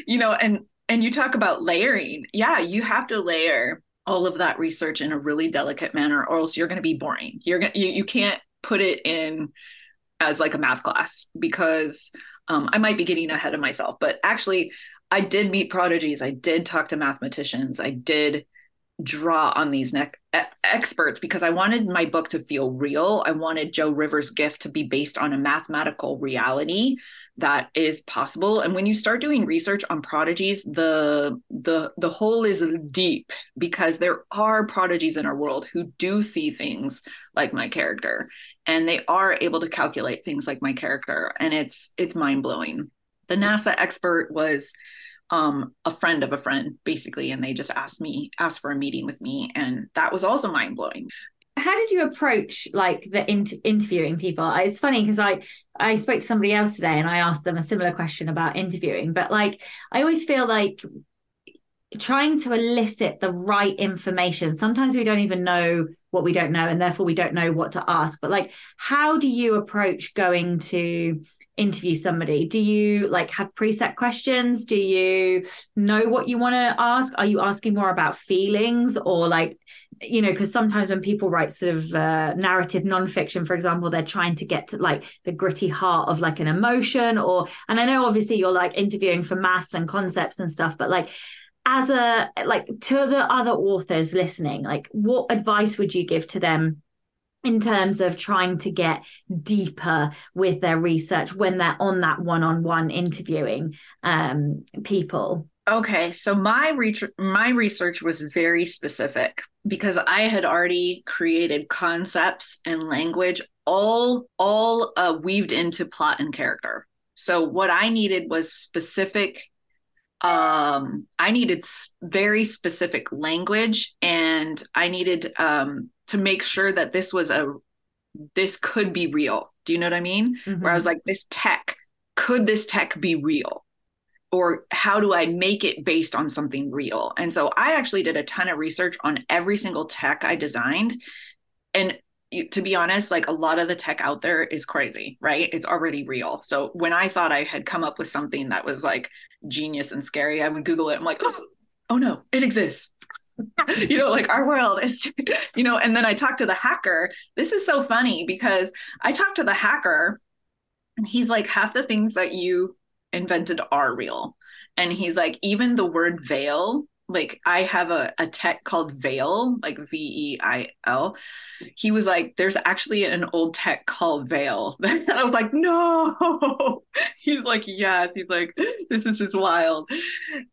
S2: You know, and and you talk about layering. Yeah, you have to layer all of that research in a really delicate manner, or else you're going to be boring. You're gonna you, you can't put it in as like a math class because um, I might be getting ahead of myself. But actually, I did meet prodigies. I did talk to mathematicians. I did draw on these experts because I wanted my book to feel real. I wanted Jo Rivers' gift to be based on a mathematical reality that is possible. And when you start doing research on prodigies, the the the hole is deep because there are prodigies in our world who do see things like my character. and they are able to calculate things like my character and it's it's mind-blowing the nasa expert was um, a friend of a friend basically and they just asked me asked for a meeting with me and that was also mind-blowing.
S1: How did you approach like the inter- interviewing people? It's funny because i i spoke to somebody else today and i asked them a similar question about interviewing but like i always feel like trying to elicit the right information. Sometimes we don't even know what we don't know and therefore we don't know what to ask but like how do you approach going to interview somebody. Do you like have preset questions? Do you know what you want to ask? Are you asking more about feelings or like you know because sometimes when people write sort of uh, narrative nonfiction for example they're trying to get to like the gritty heart of like an emotion or and i know obviously you're like interviewing for maths and concepts and stuff but like as a like to the other authors listening like what advice would you give to them in terms of trying to get deeper with their research when they're on that one-on-one interviewing um, people.
S2: Okay so my re- my research was very specific because i had already created concepts and language all all uh, weaved into plot and character. So what i needed was specific um, I needed very specific language and I needed um, to make sure that this was a this could be real. Do you know what I mean? Mm-hmm. Where I was like, this tech, could this tech be real? Or how do I make it based on something real? And so I actually did a ton of research on every single tech I designed. And to be honest, like a lot of the tech out there is crazy, right? It's already real. So when I thought I had come up with something that was like genius and scary, I would Google it. I'm like, oh, oh no, it exists. you know, like our world is, you know, and then I talked to the hacker. This is so funny because I talked to the hacker and he's like, half the things that you invented are real. And he's like, even the word veil like I have a, a tech called Veil, like V E I L. He was like, there's actually an old tech called Veil. and I was like, no. He's like, yes. He's like, this is just wild.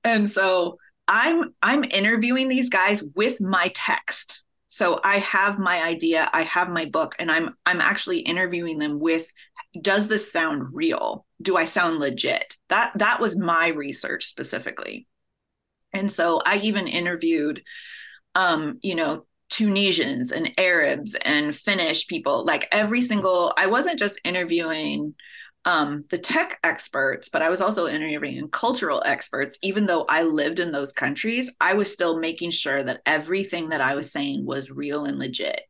S2: And so I'm I'm interviewing these guys with my text. So I have my idea, I have my book, and I'm I'm actually interviewing them with does this sound real? Do I sound legit? That that was my research specifically. And so I even interviewed, um, you know, Tunisians and Arabs and Finnish people, like every single, I wasn't just interviewing um, the tech experts, but I was also interviewing cultural experts. Even though I lived in those countries, I was still making sure that everything that I was saying was real and legit.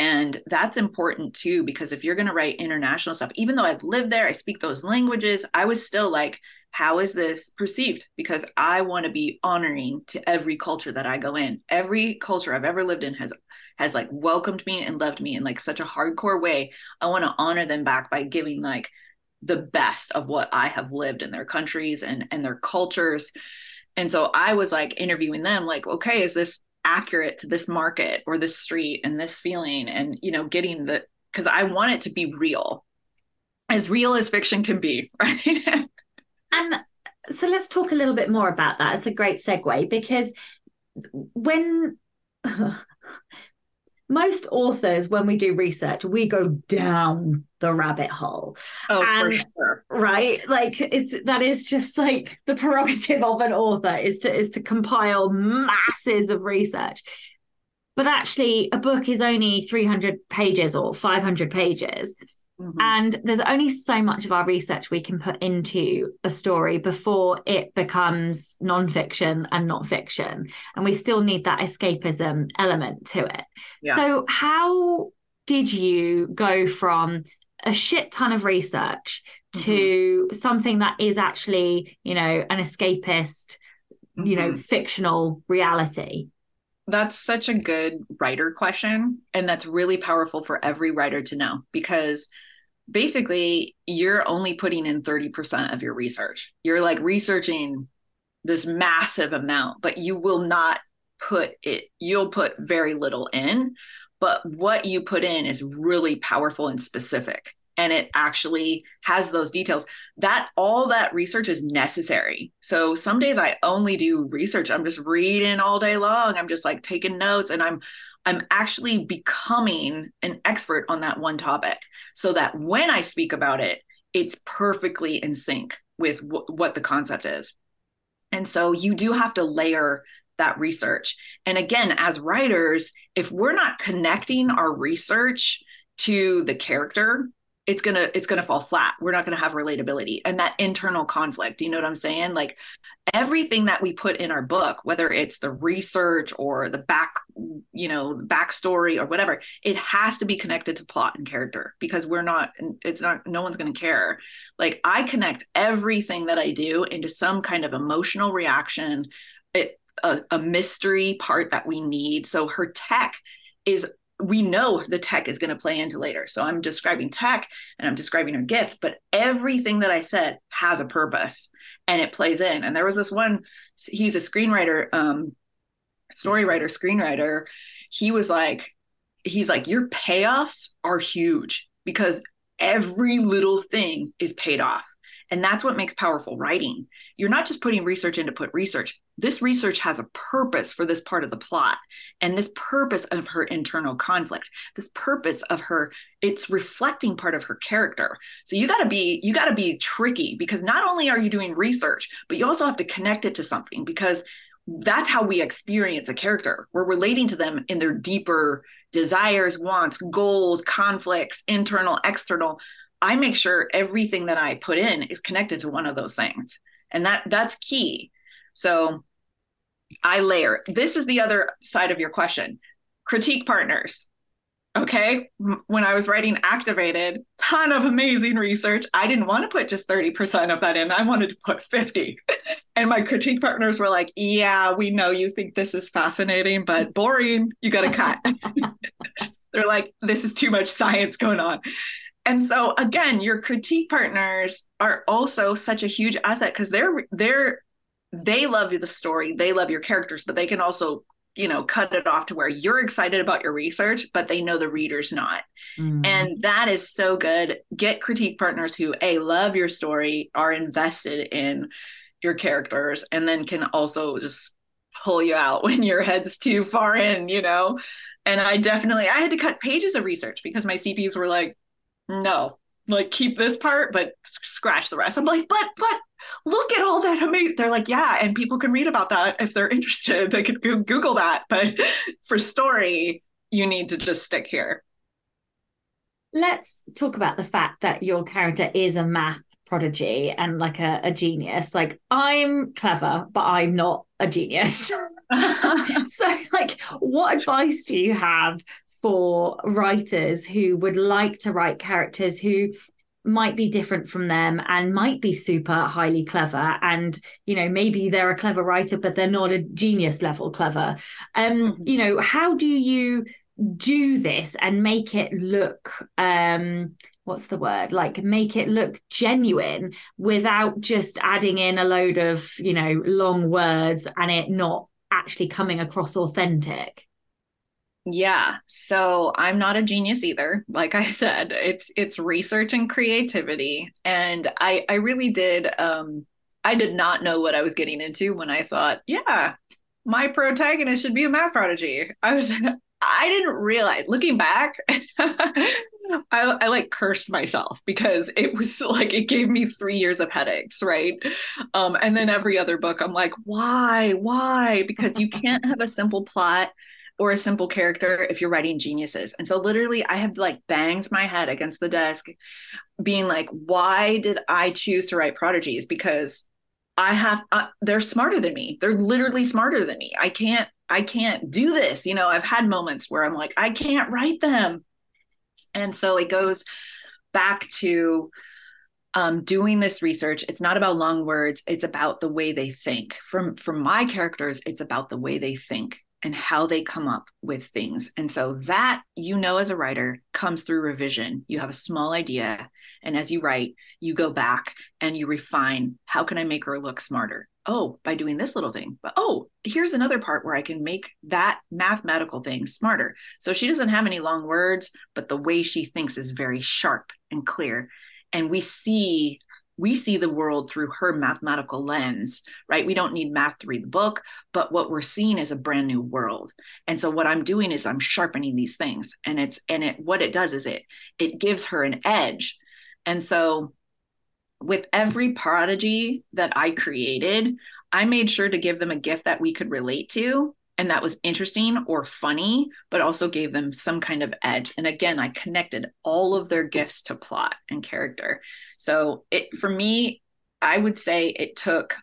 S2: And that's important too, because if you're going to write international stuff, even though I've lived there, I speak those languages, I was still like, how is this perceived? Because I want to be honoring to every culture that I go in. Every culture I've ever lived in has has like welcomed me and loved me in like such a hardcore way. I want to honor them back by giving like the best of what I have lived in their countries and and their cultures. And so I was like interviewing them like, okay, is this accurate to this market or this street and this feeling? And you know getting the because i want it to be real as real as fiction can be right?
S1: And so let's talk a little bit more about that. It's a great segue because when most authors, when we do research, we go down the rabbit hole.
S2: Oh, and, for sure.
S1: Right. Like it's that is just like the prerogative of an author is to is to compile masses of research. But actually, a book is only 300 pages or 500 pages. Mm-hmm. And there's only so much of our research we can put into a story before it becomes nonfiction and not fiction. And we still need that escapism element to it. Yeah. So, how did you go from a shit ton of research to mm-hmm. something that is actually, you know, an escapist, mm-hmm. you know, mm-hmm. fictional reality?
S2: That's such a good writer question. And that's really powerful for every writer to know because basically you're only putting in 30% of your research. You're like researching this massive amount, but you will not put it, you'll put very little in. But what you put in is really powerful and specific. and it actually has those details that all that research is necessary so some days i only do research i'm just reading all day long i'm just like taking notes and i'm i'm actually becoming an expert on that one topic so that when i speak about it it's perfectly in sync with w- what the concept is. And so you do have to layer that research. And again as writers if we're not connecting our research to the character it's gonna it's gonna fall flat. We're not gonna have relatability and that internal conflict. You know what i'm saying? Like everything that we put in our book whether it's the research or the back you know backstory or whatever it has to be connected to plot and character because we're not it's not no one's gonna care. Like i connect everything that i do into some kind of emotional reaction it, a, a mystery part that we need. So her tech is we know the tech is going to play into later. So I'm describing tech and I'm describing her gift, but everything that I said has a purpose and it plays in. And there was this one, he's a screenwriter, um, story writer, screenwriter. He was like, he's like, your payoffs are huge because every little thing is paid off. And that's what makes powerful writing. You're not just putting research in to put research. This research has a purpose for this part of the plot and this purpose of her internal conflict, this purpose of her, it's reflecting part of her character. So you gotta be, you gotta be tricky because not only are you doing research, but you also have to connect it to something because that's how we experience a character. We're relating to them in their deeper desires, wants, goals, conflicts, internal, external. I make sure everything that I put in is connected to one of those things. And that that's key. So I layer. This is the other side of your question. Critique partners. Okay. When I was writing Activated, ton of amazing research. I didn't want to put just 30% of that in. I wanted to put 50. and my critique partners were like, yeah, we know you think this is fascinating, but boring. You got to cut. They're like, this is too much science going on. And so again, your critique partners are also such a huge asset because they're they're they love the story, they love your characters, but they can also you know cut it off to where you're excited about your research but they know the reader's not. Mm. and that is so good. Get critique partners who a love your story are invested in your characters and then can also just pull you out when your head's too far in you know? And i definitely i had to cut pages of research because my cps were like no, like keep this part, but scratch the rest. I'm like, but, but look at all that amazing. They're like, yeah, and people can read about that if they're interested. They could Google that. But for story, you need to just stick here.
S1: Let's talk about the fact that your character is a math prodigy and like a, a genius. Like, I'm clever, but I'm not a genius. so, like, what advice do you have for writers who would like to write characters who might be different from them and might be super highly clever and you know maybe they're a clever writer but they're not a genius level clever. Um mm-hmm. you know how do you do this and make it look um what's the word? Like make it look genuine without just adding in a load of you know long words and it not actually coming across authentic
S2: yeah. So I'm not a genius either. Like I said, it's it's research and creativity. And I I really did um I did not know what I was getting into when I thought, yeah, my protagonist should be a math prodigy. I was I didn't realize looking back, I, I like cursed myself because it was like it gave me three years of headaches, right? Um, and then every other book, I'm like, why, why? Because you can't have a simple plot or a simple character if you're writing geniuses. And so literally I have like banged my head against the desk being like why did I choose to write prodigies because I have uh, they're smarter than me. They're literally smarter than me. I can't I can't do this. You know, I've had moments where I'm like I can't write them. And so it goes back to um, doing this research it's not about long words it's about the way they think from from my characters it's about the way they think and how they come up with things. And so that, you know, as a writer, comes through revision. You have a small idea. And as you write, you go back and you refine how can I make her look smarter? Oh, by doing this little thing. But oh, here's another part where I can make that mathematical thing smarter. So she doesn't have any long words, but the way she thinks is very sharp and clear. And we see we see the world through her mathematical lens, right? We don't need math to read the book, but what we're seeing is a brand new world. And so what I'm doing is I'm sharpening these things and it's and it what it does is it it gives her an edge. And so with every prodigy that I created, I made sure to give them a gift that we could relate to and that was interesting or funny, but also gave them some kind of edge. And again, I connected all of their gifts to plot and character. So it for me, I would say it took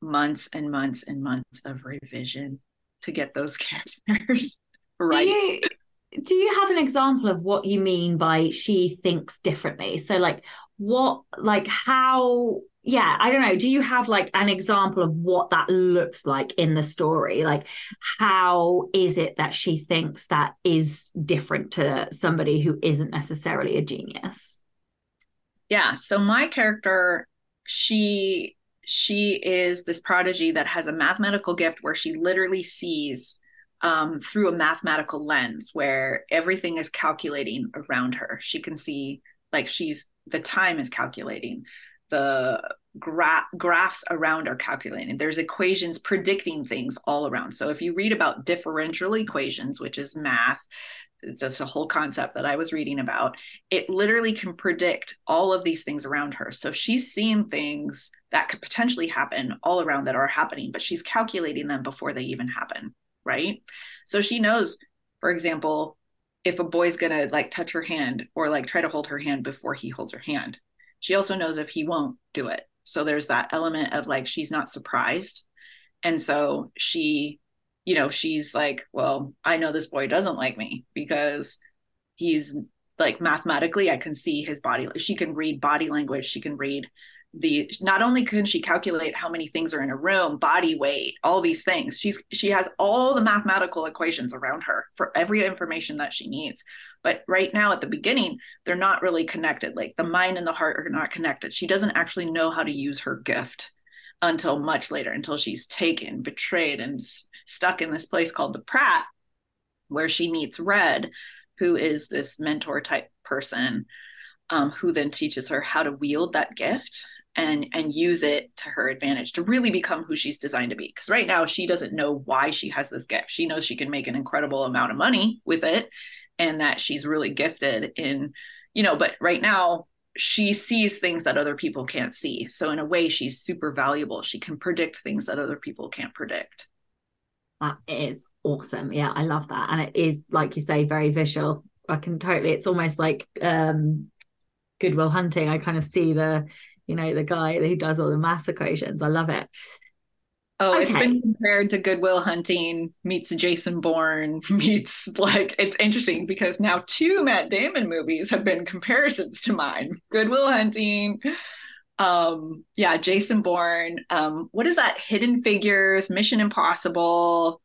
S2: months and months and months of revision to get those characters right.
S1: Do you, do you have an example of what you mean by she thinks differently? So like what like how yeah i don't know. Do you have like an example of what that looks like in the story? Like how is it that she thinks that is different to somebody who isn't necessarily a genius?
S2: Yeah so my character she she is this prodigy that has a mathematical gift where she literally sees um, through a mathematical lens where everything is calculating around her. She can see like she's the time is calculating the gra- graphs around are calculating. There's equations predicting things all around. So if you read about differential equations, which is math, that's a whole concept that I was reading about. It literally can predict all of these things around her. So she's seeing things that could potentially happen all around that are happening, but she's calculating them before they even happen, right? So she knows, for example, if a boy's gonna like touch her hand or like try to hold her hand before he holds her hand. She also knows if he won't do it. So there's that element of like she's not surprised. And so she, you know, she's like, well, I know this boy doesn't like me because he's like mathematically I can see his body. She can read body language, she can read the not only can she calculate how many things are in a room body weight all these things she's she has all the mathematical equations around her for every information that she needs. But right now at the beginning they're not really connected. Like the mind and the heart are not connected. She doesn't actually know how to use her gift until much later until she's taken betrayed and s- stuck in this place called the pratt where she meets red who is this mentor type person um, who then teaches her how to wield that gift and and use it to her advantage to really become who she's designed to be. Because right now she doesn't know why she has this gift. She knows she can make an incredible amount of money with it and that she's really gifted in you know but right now she sees things that other people can't see. So in a way she's super valuable. She can predict things that other people can't predict.
S1: That is awesome. Yeah i love that. And it is like you say very visual. I can totally it's almost like um Good Will Hunting. I kind of see the you know, the guy who does all the math equations. I love it.
S2: Oh, okay. it's been compared to Good Will Hunting meets Jason Bourne meets like it's interesting because now two Matt Damon movies have been comparisons to mine. Good Will Hunting, um, yeah, Jason Bourne. Um, what is that? Hidden Figures, Mission Impossible.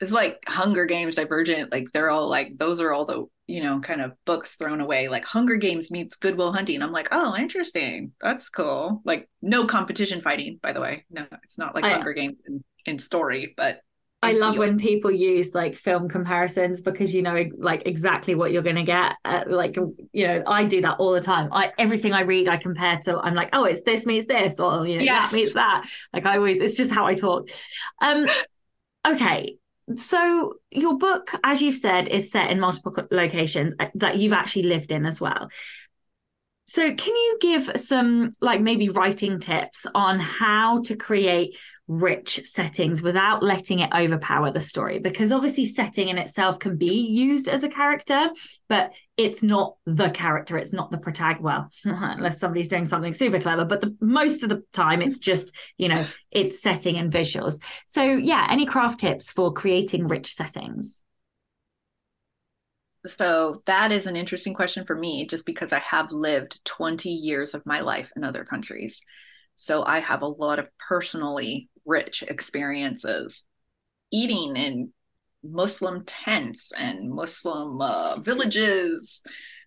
S2: It's like Hunger Games, Divergent. Like they're all like those are all the you know, kind of books thrown away, like Hunger Games meets Good Will Hunting. I'm like, oh, interesting. That's cool. Like, no competition fighting, by the way. No, it's not like I, Hunger Games in, in story, but
S1: I love when people use like film comparisons because you know like exactly what you're going to get. Uh, like you know, I do that all the time. I everything I read, I compare to. I'm like, oh, it's this meets this, or you know, yes. that meets that. Like I always, it's just how I talk. Um, okay, so your book as you've said is set in multiple locations uh, that you've actually lived in as well. So can you give some like maybe writing tips on how to create rich settings without letting it overpower the story because obviously setting in itself can be used as a character but it's not the character it's not the protagonist well unless somebody's doing something super clever but the most of the time it's just you know it's setting and visuals so yeah any craft tips for creating rich settings
S2: so that is an interesting question for me just because I have lived 20 years of my life in other countries. So I have a lot of personally rich experiences eating in Muslim tents and Muslim uh, villages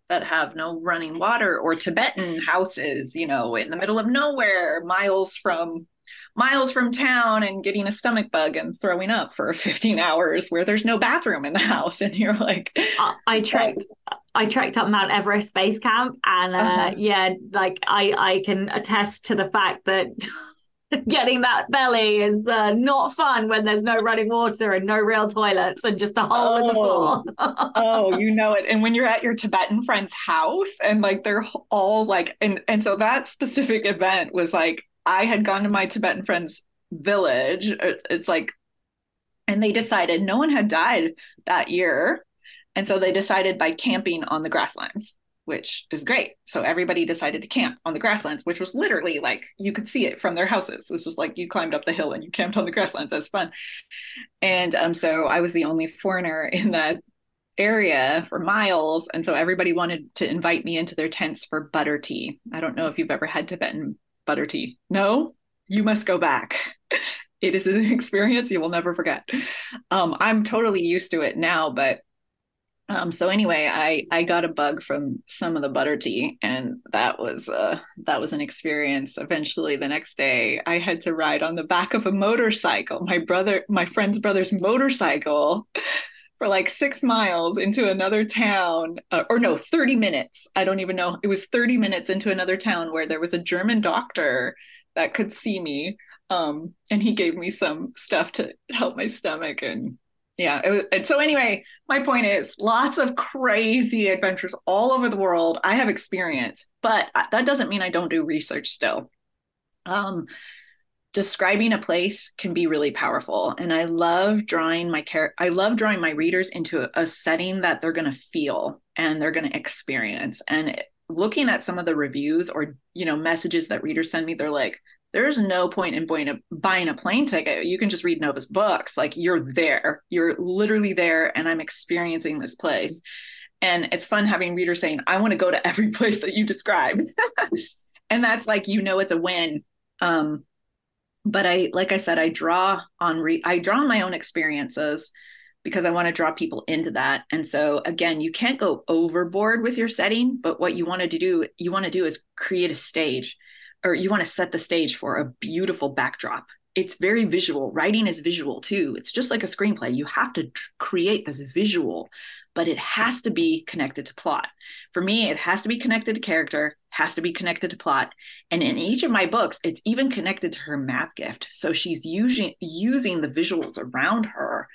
S2: that have no running water or Tibetan houses, you know, in the middle of nowhere, miles from miles from town and getting a stomach bug and throwing up for 15 hours where there's no bathroom in the house. And you're like
S1: I, I trekked I trekked up Mount Everest base camp and uh, uh-huh. yeah like I I can attest to the fact that getting that belly is uh, not fun when there's no running water and no real toilets and just a hole oh, in the floor.
S2: oh, you know it. And when you're at your Tibetan friend's house and like they're all like, and and so that specific event was like I had gone to my Tibetan friend's village. It's like, and they decided no one had died that year, and so they decided by camping on the grasslands which is great. So everybody decided to camp on the grasslands, which was literally like you could see it from their houses. It was just like you climbed up the hill and you camped on the grasslands. That's fun. And um, so I was the only foreigner in that area for miles. And so everybody wanted to invite me into their tents for butter tea. I don't know if you've ever had Tibetan butter tea. No, you must go back. it is an experience you will never forget. Um, I'm totally used to it now, but um, so anyway, I I got a bug from some of the butter tea, and that was uh that was an experience. Eventually, the next day, I had to ride on the back of a motorcycle, my brother, my friend's brother's motorcycle, for like six miles into another town, uh, or no, thirty minutes. I don't even know. It was thirty minutes into another town where there was a German doctor that could see me, um, and he gave me some stuff to help my stomach and yeah was, and so anyway my point is lots of crazy adventures all over the world. I have experience but that doesn't mean i don't do research still. Um, describing a place can be really powerful and i love drawing my care i love drawing my readers into a, a setting that they're going to feel and they're going to experience. And looking at some of the reviews or you know messages that readers send me they're like there's no point in buying a, buying a plane ticket. You can just read Nova's books. Like you're there, you're literally there, and I'm experiencing this place. And it's fun having readers saying, I want to go to every place that you described. and that's like, you know, it's a win. Um, but I, like I said, I draw on, re- I draw on my own experiences because I want to draw people into that. And so again, you can't go overboard with your setting, but what you want to do, you want to do is create a stage or you want to set the stage for a beautiful backdrop. It's very visual. Writing is visual too. It's just like a screenplay. You have to create this visual, but it has to be connected to plot. For me, it has to be connected to character, has to be connected to plot. And in each of my books, it's even connected to her math gift. So she's using using the visuals around her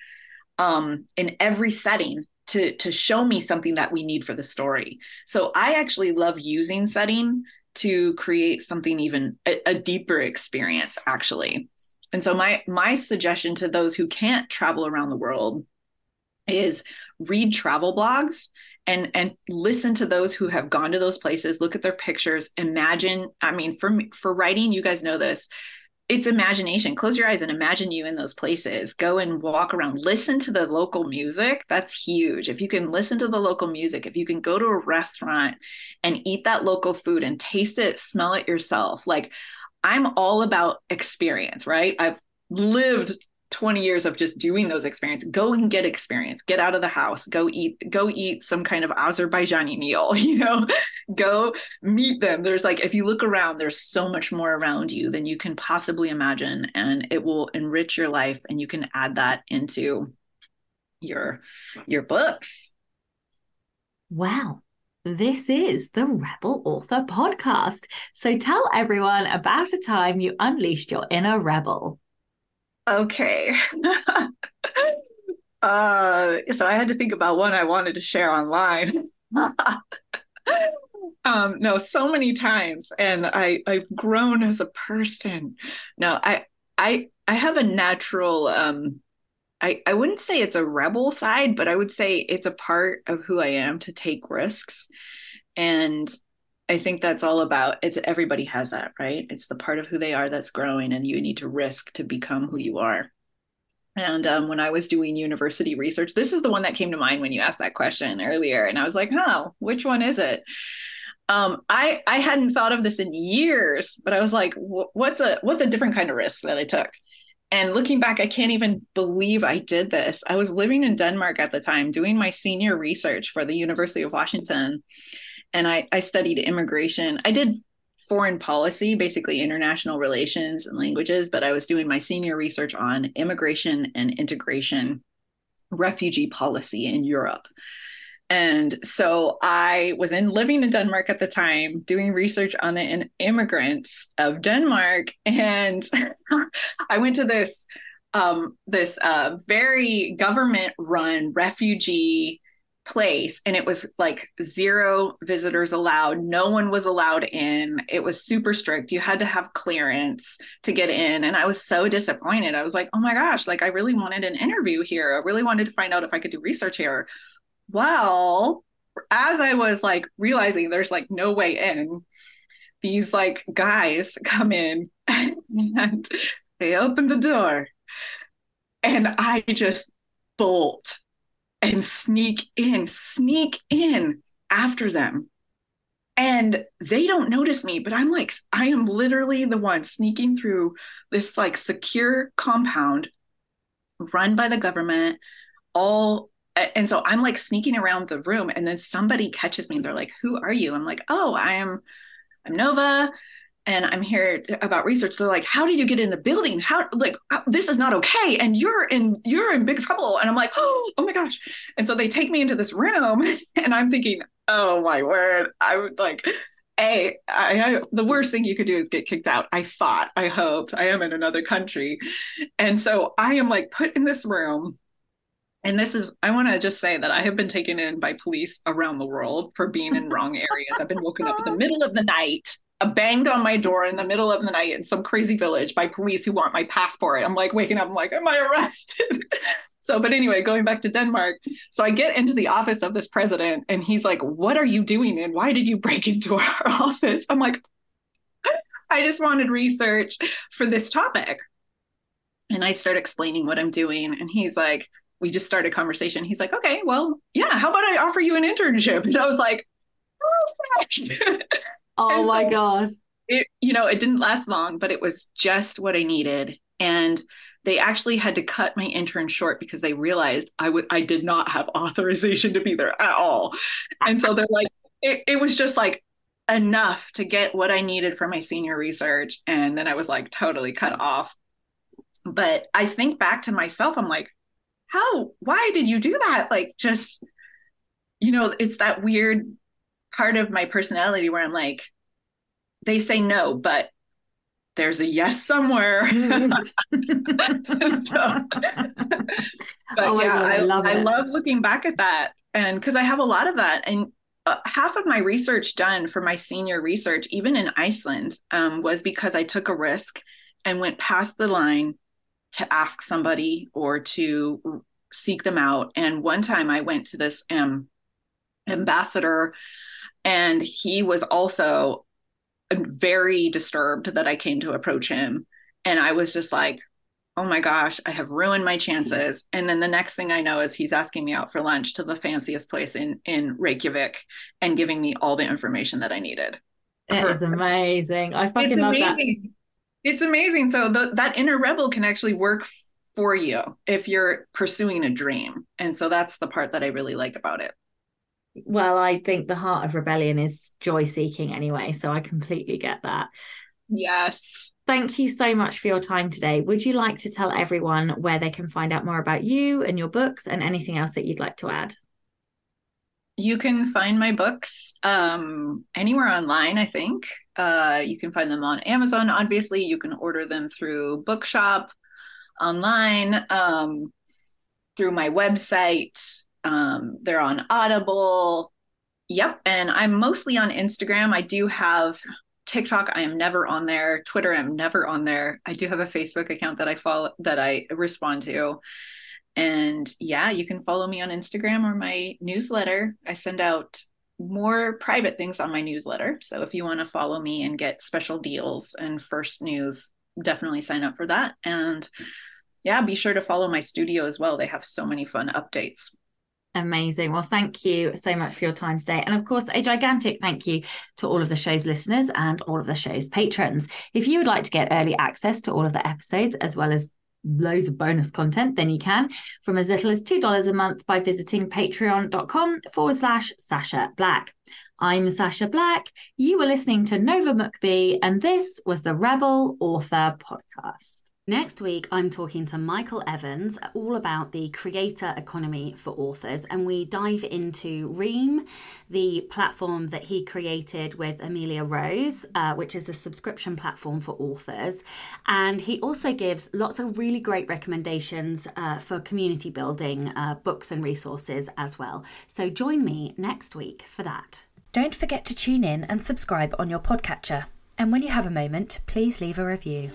S2: um, in every setting to to show me something that we need for the story. So I actually love using setting to create something even a, a deeper experience actually. And so my my suggestion to those who can't travel around the world is read travel blogs and and listen to those who have gone to those places look at their pictures imagine i mean for for writing you guys know this it's imagination. Close your eyes and imagine you in those places. Go and walk around. Listen to the local music. That's huge. If you can listen to the local music, if you can go to a restaurant and eat that local food and taste it, smell it yourself. Like I'm all about experience, right? I've lived 20 years of just doing those experiences go and get experience get out of the house go eat go eat some kind of azerbaijani meal you know go meet them there's like if you look around there's so much more around you than you can possibly imagine and it will enrich your life and you can add that into your your books
S1: wow this is the Rebel Author Podcast. So tell everyone about a time you unleashed your inner rebel.
S2: Okay. uh, so I had to think about one I wanted to share online. um, no, so many times, and I I've grown as a person. No, I I I have a natural um I, I wouldn't say it's a rebel side, but I would say it's a part of who I am to take risks. And I think that's all about it's everybody has that, right? It's the part of who they are that's growing, and you need to risk to become who you are. And um, when I was doing university research, this is the one that came to mind when you asked that question earlier, and I was like, "Huh, which one is it?" Um, I I hadn't thought of this in years, but I was like, "What's a what's a different kind of risk that I took?" and looking back, I can't even believe I did this. I was living in Denmark at the time, doing my senior research for the University of Washington. And I, I studied immigration. I did foreign policy, basically international relations and languages, but I was doing my senior research on immigration and integration, refugee policy in Europe. And so I was in living in Denmark at the time, doing research on the immigrants of Denmark, and I went to this um, this uh, very government run refugee place and it was like zero visitors allowed. No one was allowed in. It was super strict. You had to have clearance to get in. And i was so disappointed. I was like oh my gosh like i really wanted an interview here. I really wanted to find out if i could do research here. Well, as I was like realizing there's like no way in, these like guys come in and they open the door. And I just bolt and sneak in, sneak in after them. And they don't notice me, but I'm like, I am literally the one sneaking through this like secure compound run by the government, all and so I'm like sneaking around the room and then somebody catches me they're like, who are you? I'm like, oh, I am, I'm Nova and I'm here about research. They're like, how did you get in the building? How like uh, this is not okay. And you're in, you're in big trouble. And I'm like, oh, oh my gosh. And so they take me into this room and I'm thinking, oh my word. I would like, a, I, I, the worst thing you could do is get kicked out. I thought, I hoped, I am in another country. And so I am like put in this room and this is i want to just say that i have been taken in by police around the world for being in wrong areas i've been woken up in the middle of the night banged on my door in the middle of the night in some crazy village by police who want my passport i'm like waking up i'm like am i arrested so but anyway going back to denmark so i get into the office of this president and he's like what are you doing and why did you break into our office i'm like i just wanted research for this topic and i start explaining what i'm doing and he's like we just started a conversation. He's like, okay, well, yeah, how about I offer you an internship? And I was like, oh,
S1: perfect. Oh my so God.
S2: It, you know, it didn't last long, but it was just what I needed. And they actually had to cut my intern short because they realized I would I did not have authorization to be there at all. And so they're like, it, it was just like enough to get what I needed for my senior research. And then I was like totally cut off. But I think back to myself, I'm like, how why did you do that like just you know it's that weird part of my personality where i'm like they say no but there's a yes somewhere. So, but oh yeah God, I, I, love I love looking back at that. And because i have a lot of that. And uh, half of my research done for my senior research even in iceland um, was because i took a risk and went past the line to ask somebody or to seek them out. And one time I went to this um, ambassador, and he was also very disturbed that I came to approach him. And I was just like, oh my gosh, I have ruined my chances. And then the next thing I know is he's asking me out for lunch to the fanciest place in in Reykjavik and giving me all the information that I needed.
S1: It is amazing. I fucking it's love amazing. that.
S2: It's amazing. So the, that inner rebel can actually work for you if you're pursuing a dream. And so that's the part that I really like about it.
S1: Well, I think the heart of rebellion is joy seeking anyway. So I completely get that.
S2: Yes.
S1: Thank you so much for your time today. Would you like to tell everyone where they can find out more about you and your books and anything else that you'd like to add?
S2: You can find my books um, anywhere online, I think. Uh, you can find them on Amazon, obviously. You can order them through Bookshop, online, um, through my website. Um, they're on Audible. Yep. And I'm mostly on Instagram. I do have TikTok. I am never on there. Twitter, I'm never on there. I do have a Facebook account that I follow that I respond to. And yeah, you can follow me on Instagram or my newsletter. I send out more private things on my newsletter. So if you want to follow me and get special deals and first news, definitely sign up for that. And yeah, be sure to follow my studio as well. They have so many fun updates.
S1: Amazing. Well, thank you so much for your time today. And of course, a gigantic thank you to all of the show's listeners and all of the show's patrons. If you would like to get early access to all of the episodes, as well as loads of bonus content, then you can from as little as $2 a month by visiting patreon.com forward slash Sacha Black. I'm Sacha Black. You were listening to Nova McBee, and this was the Rebel Author Podcast. Next week, I'm talking to Michael Evans all about the creator economy for authors, and we dive into Ream, the platform that he created with Amelia Rose, uh, which is a subscription platform for authors. And he also gives lots of really great recommendations uh, for community building, uh, books, and resources as well. So join me next week for that.
S3: Don't forget to tune in and subscribe on your podcatcher. And when you have a moment, please leave a review.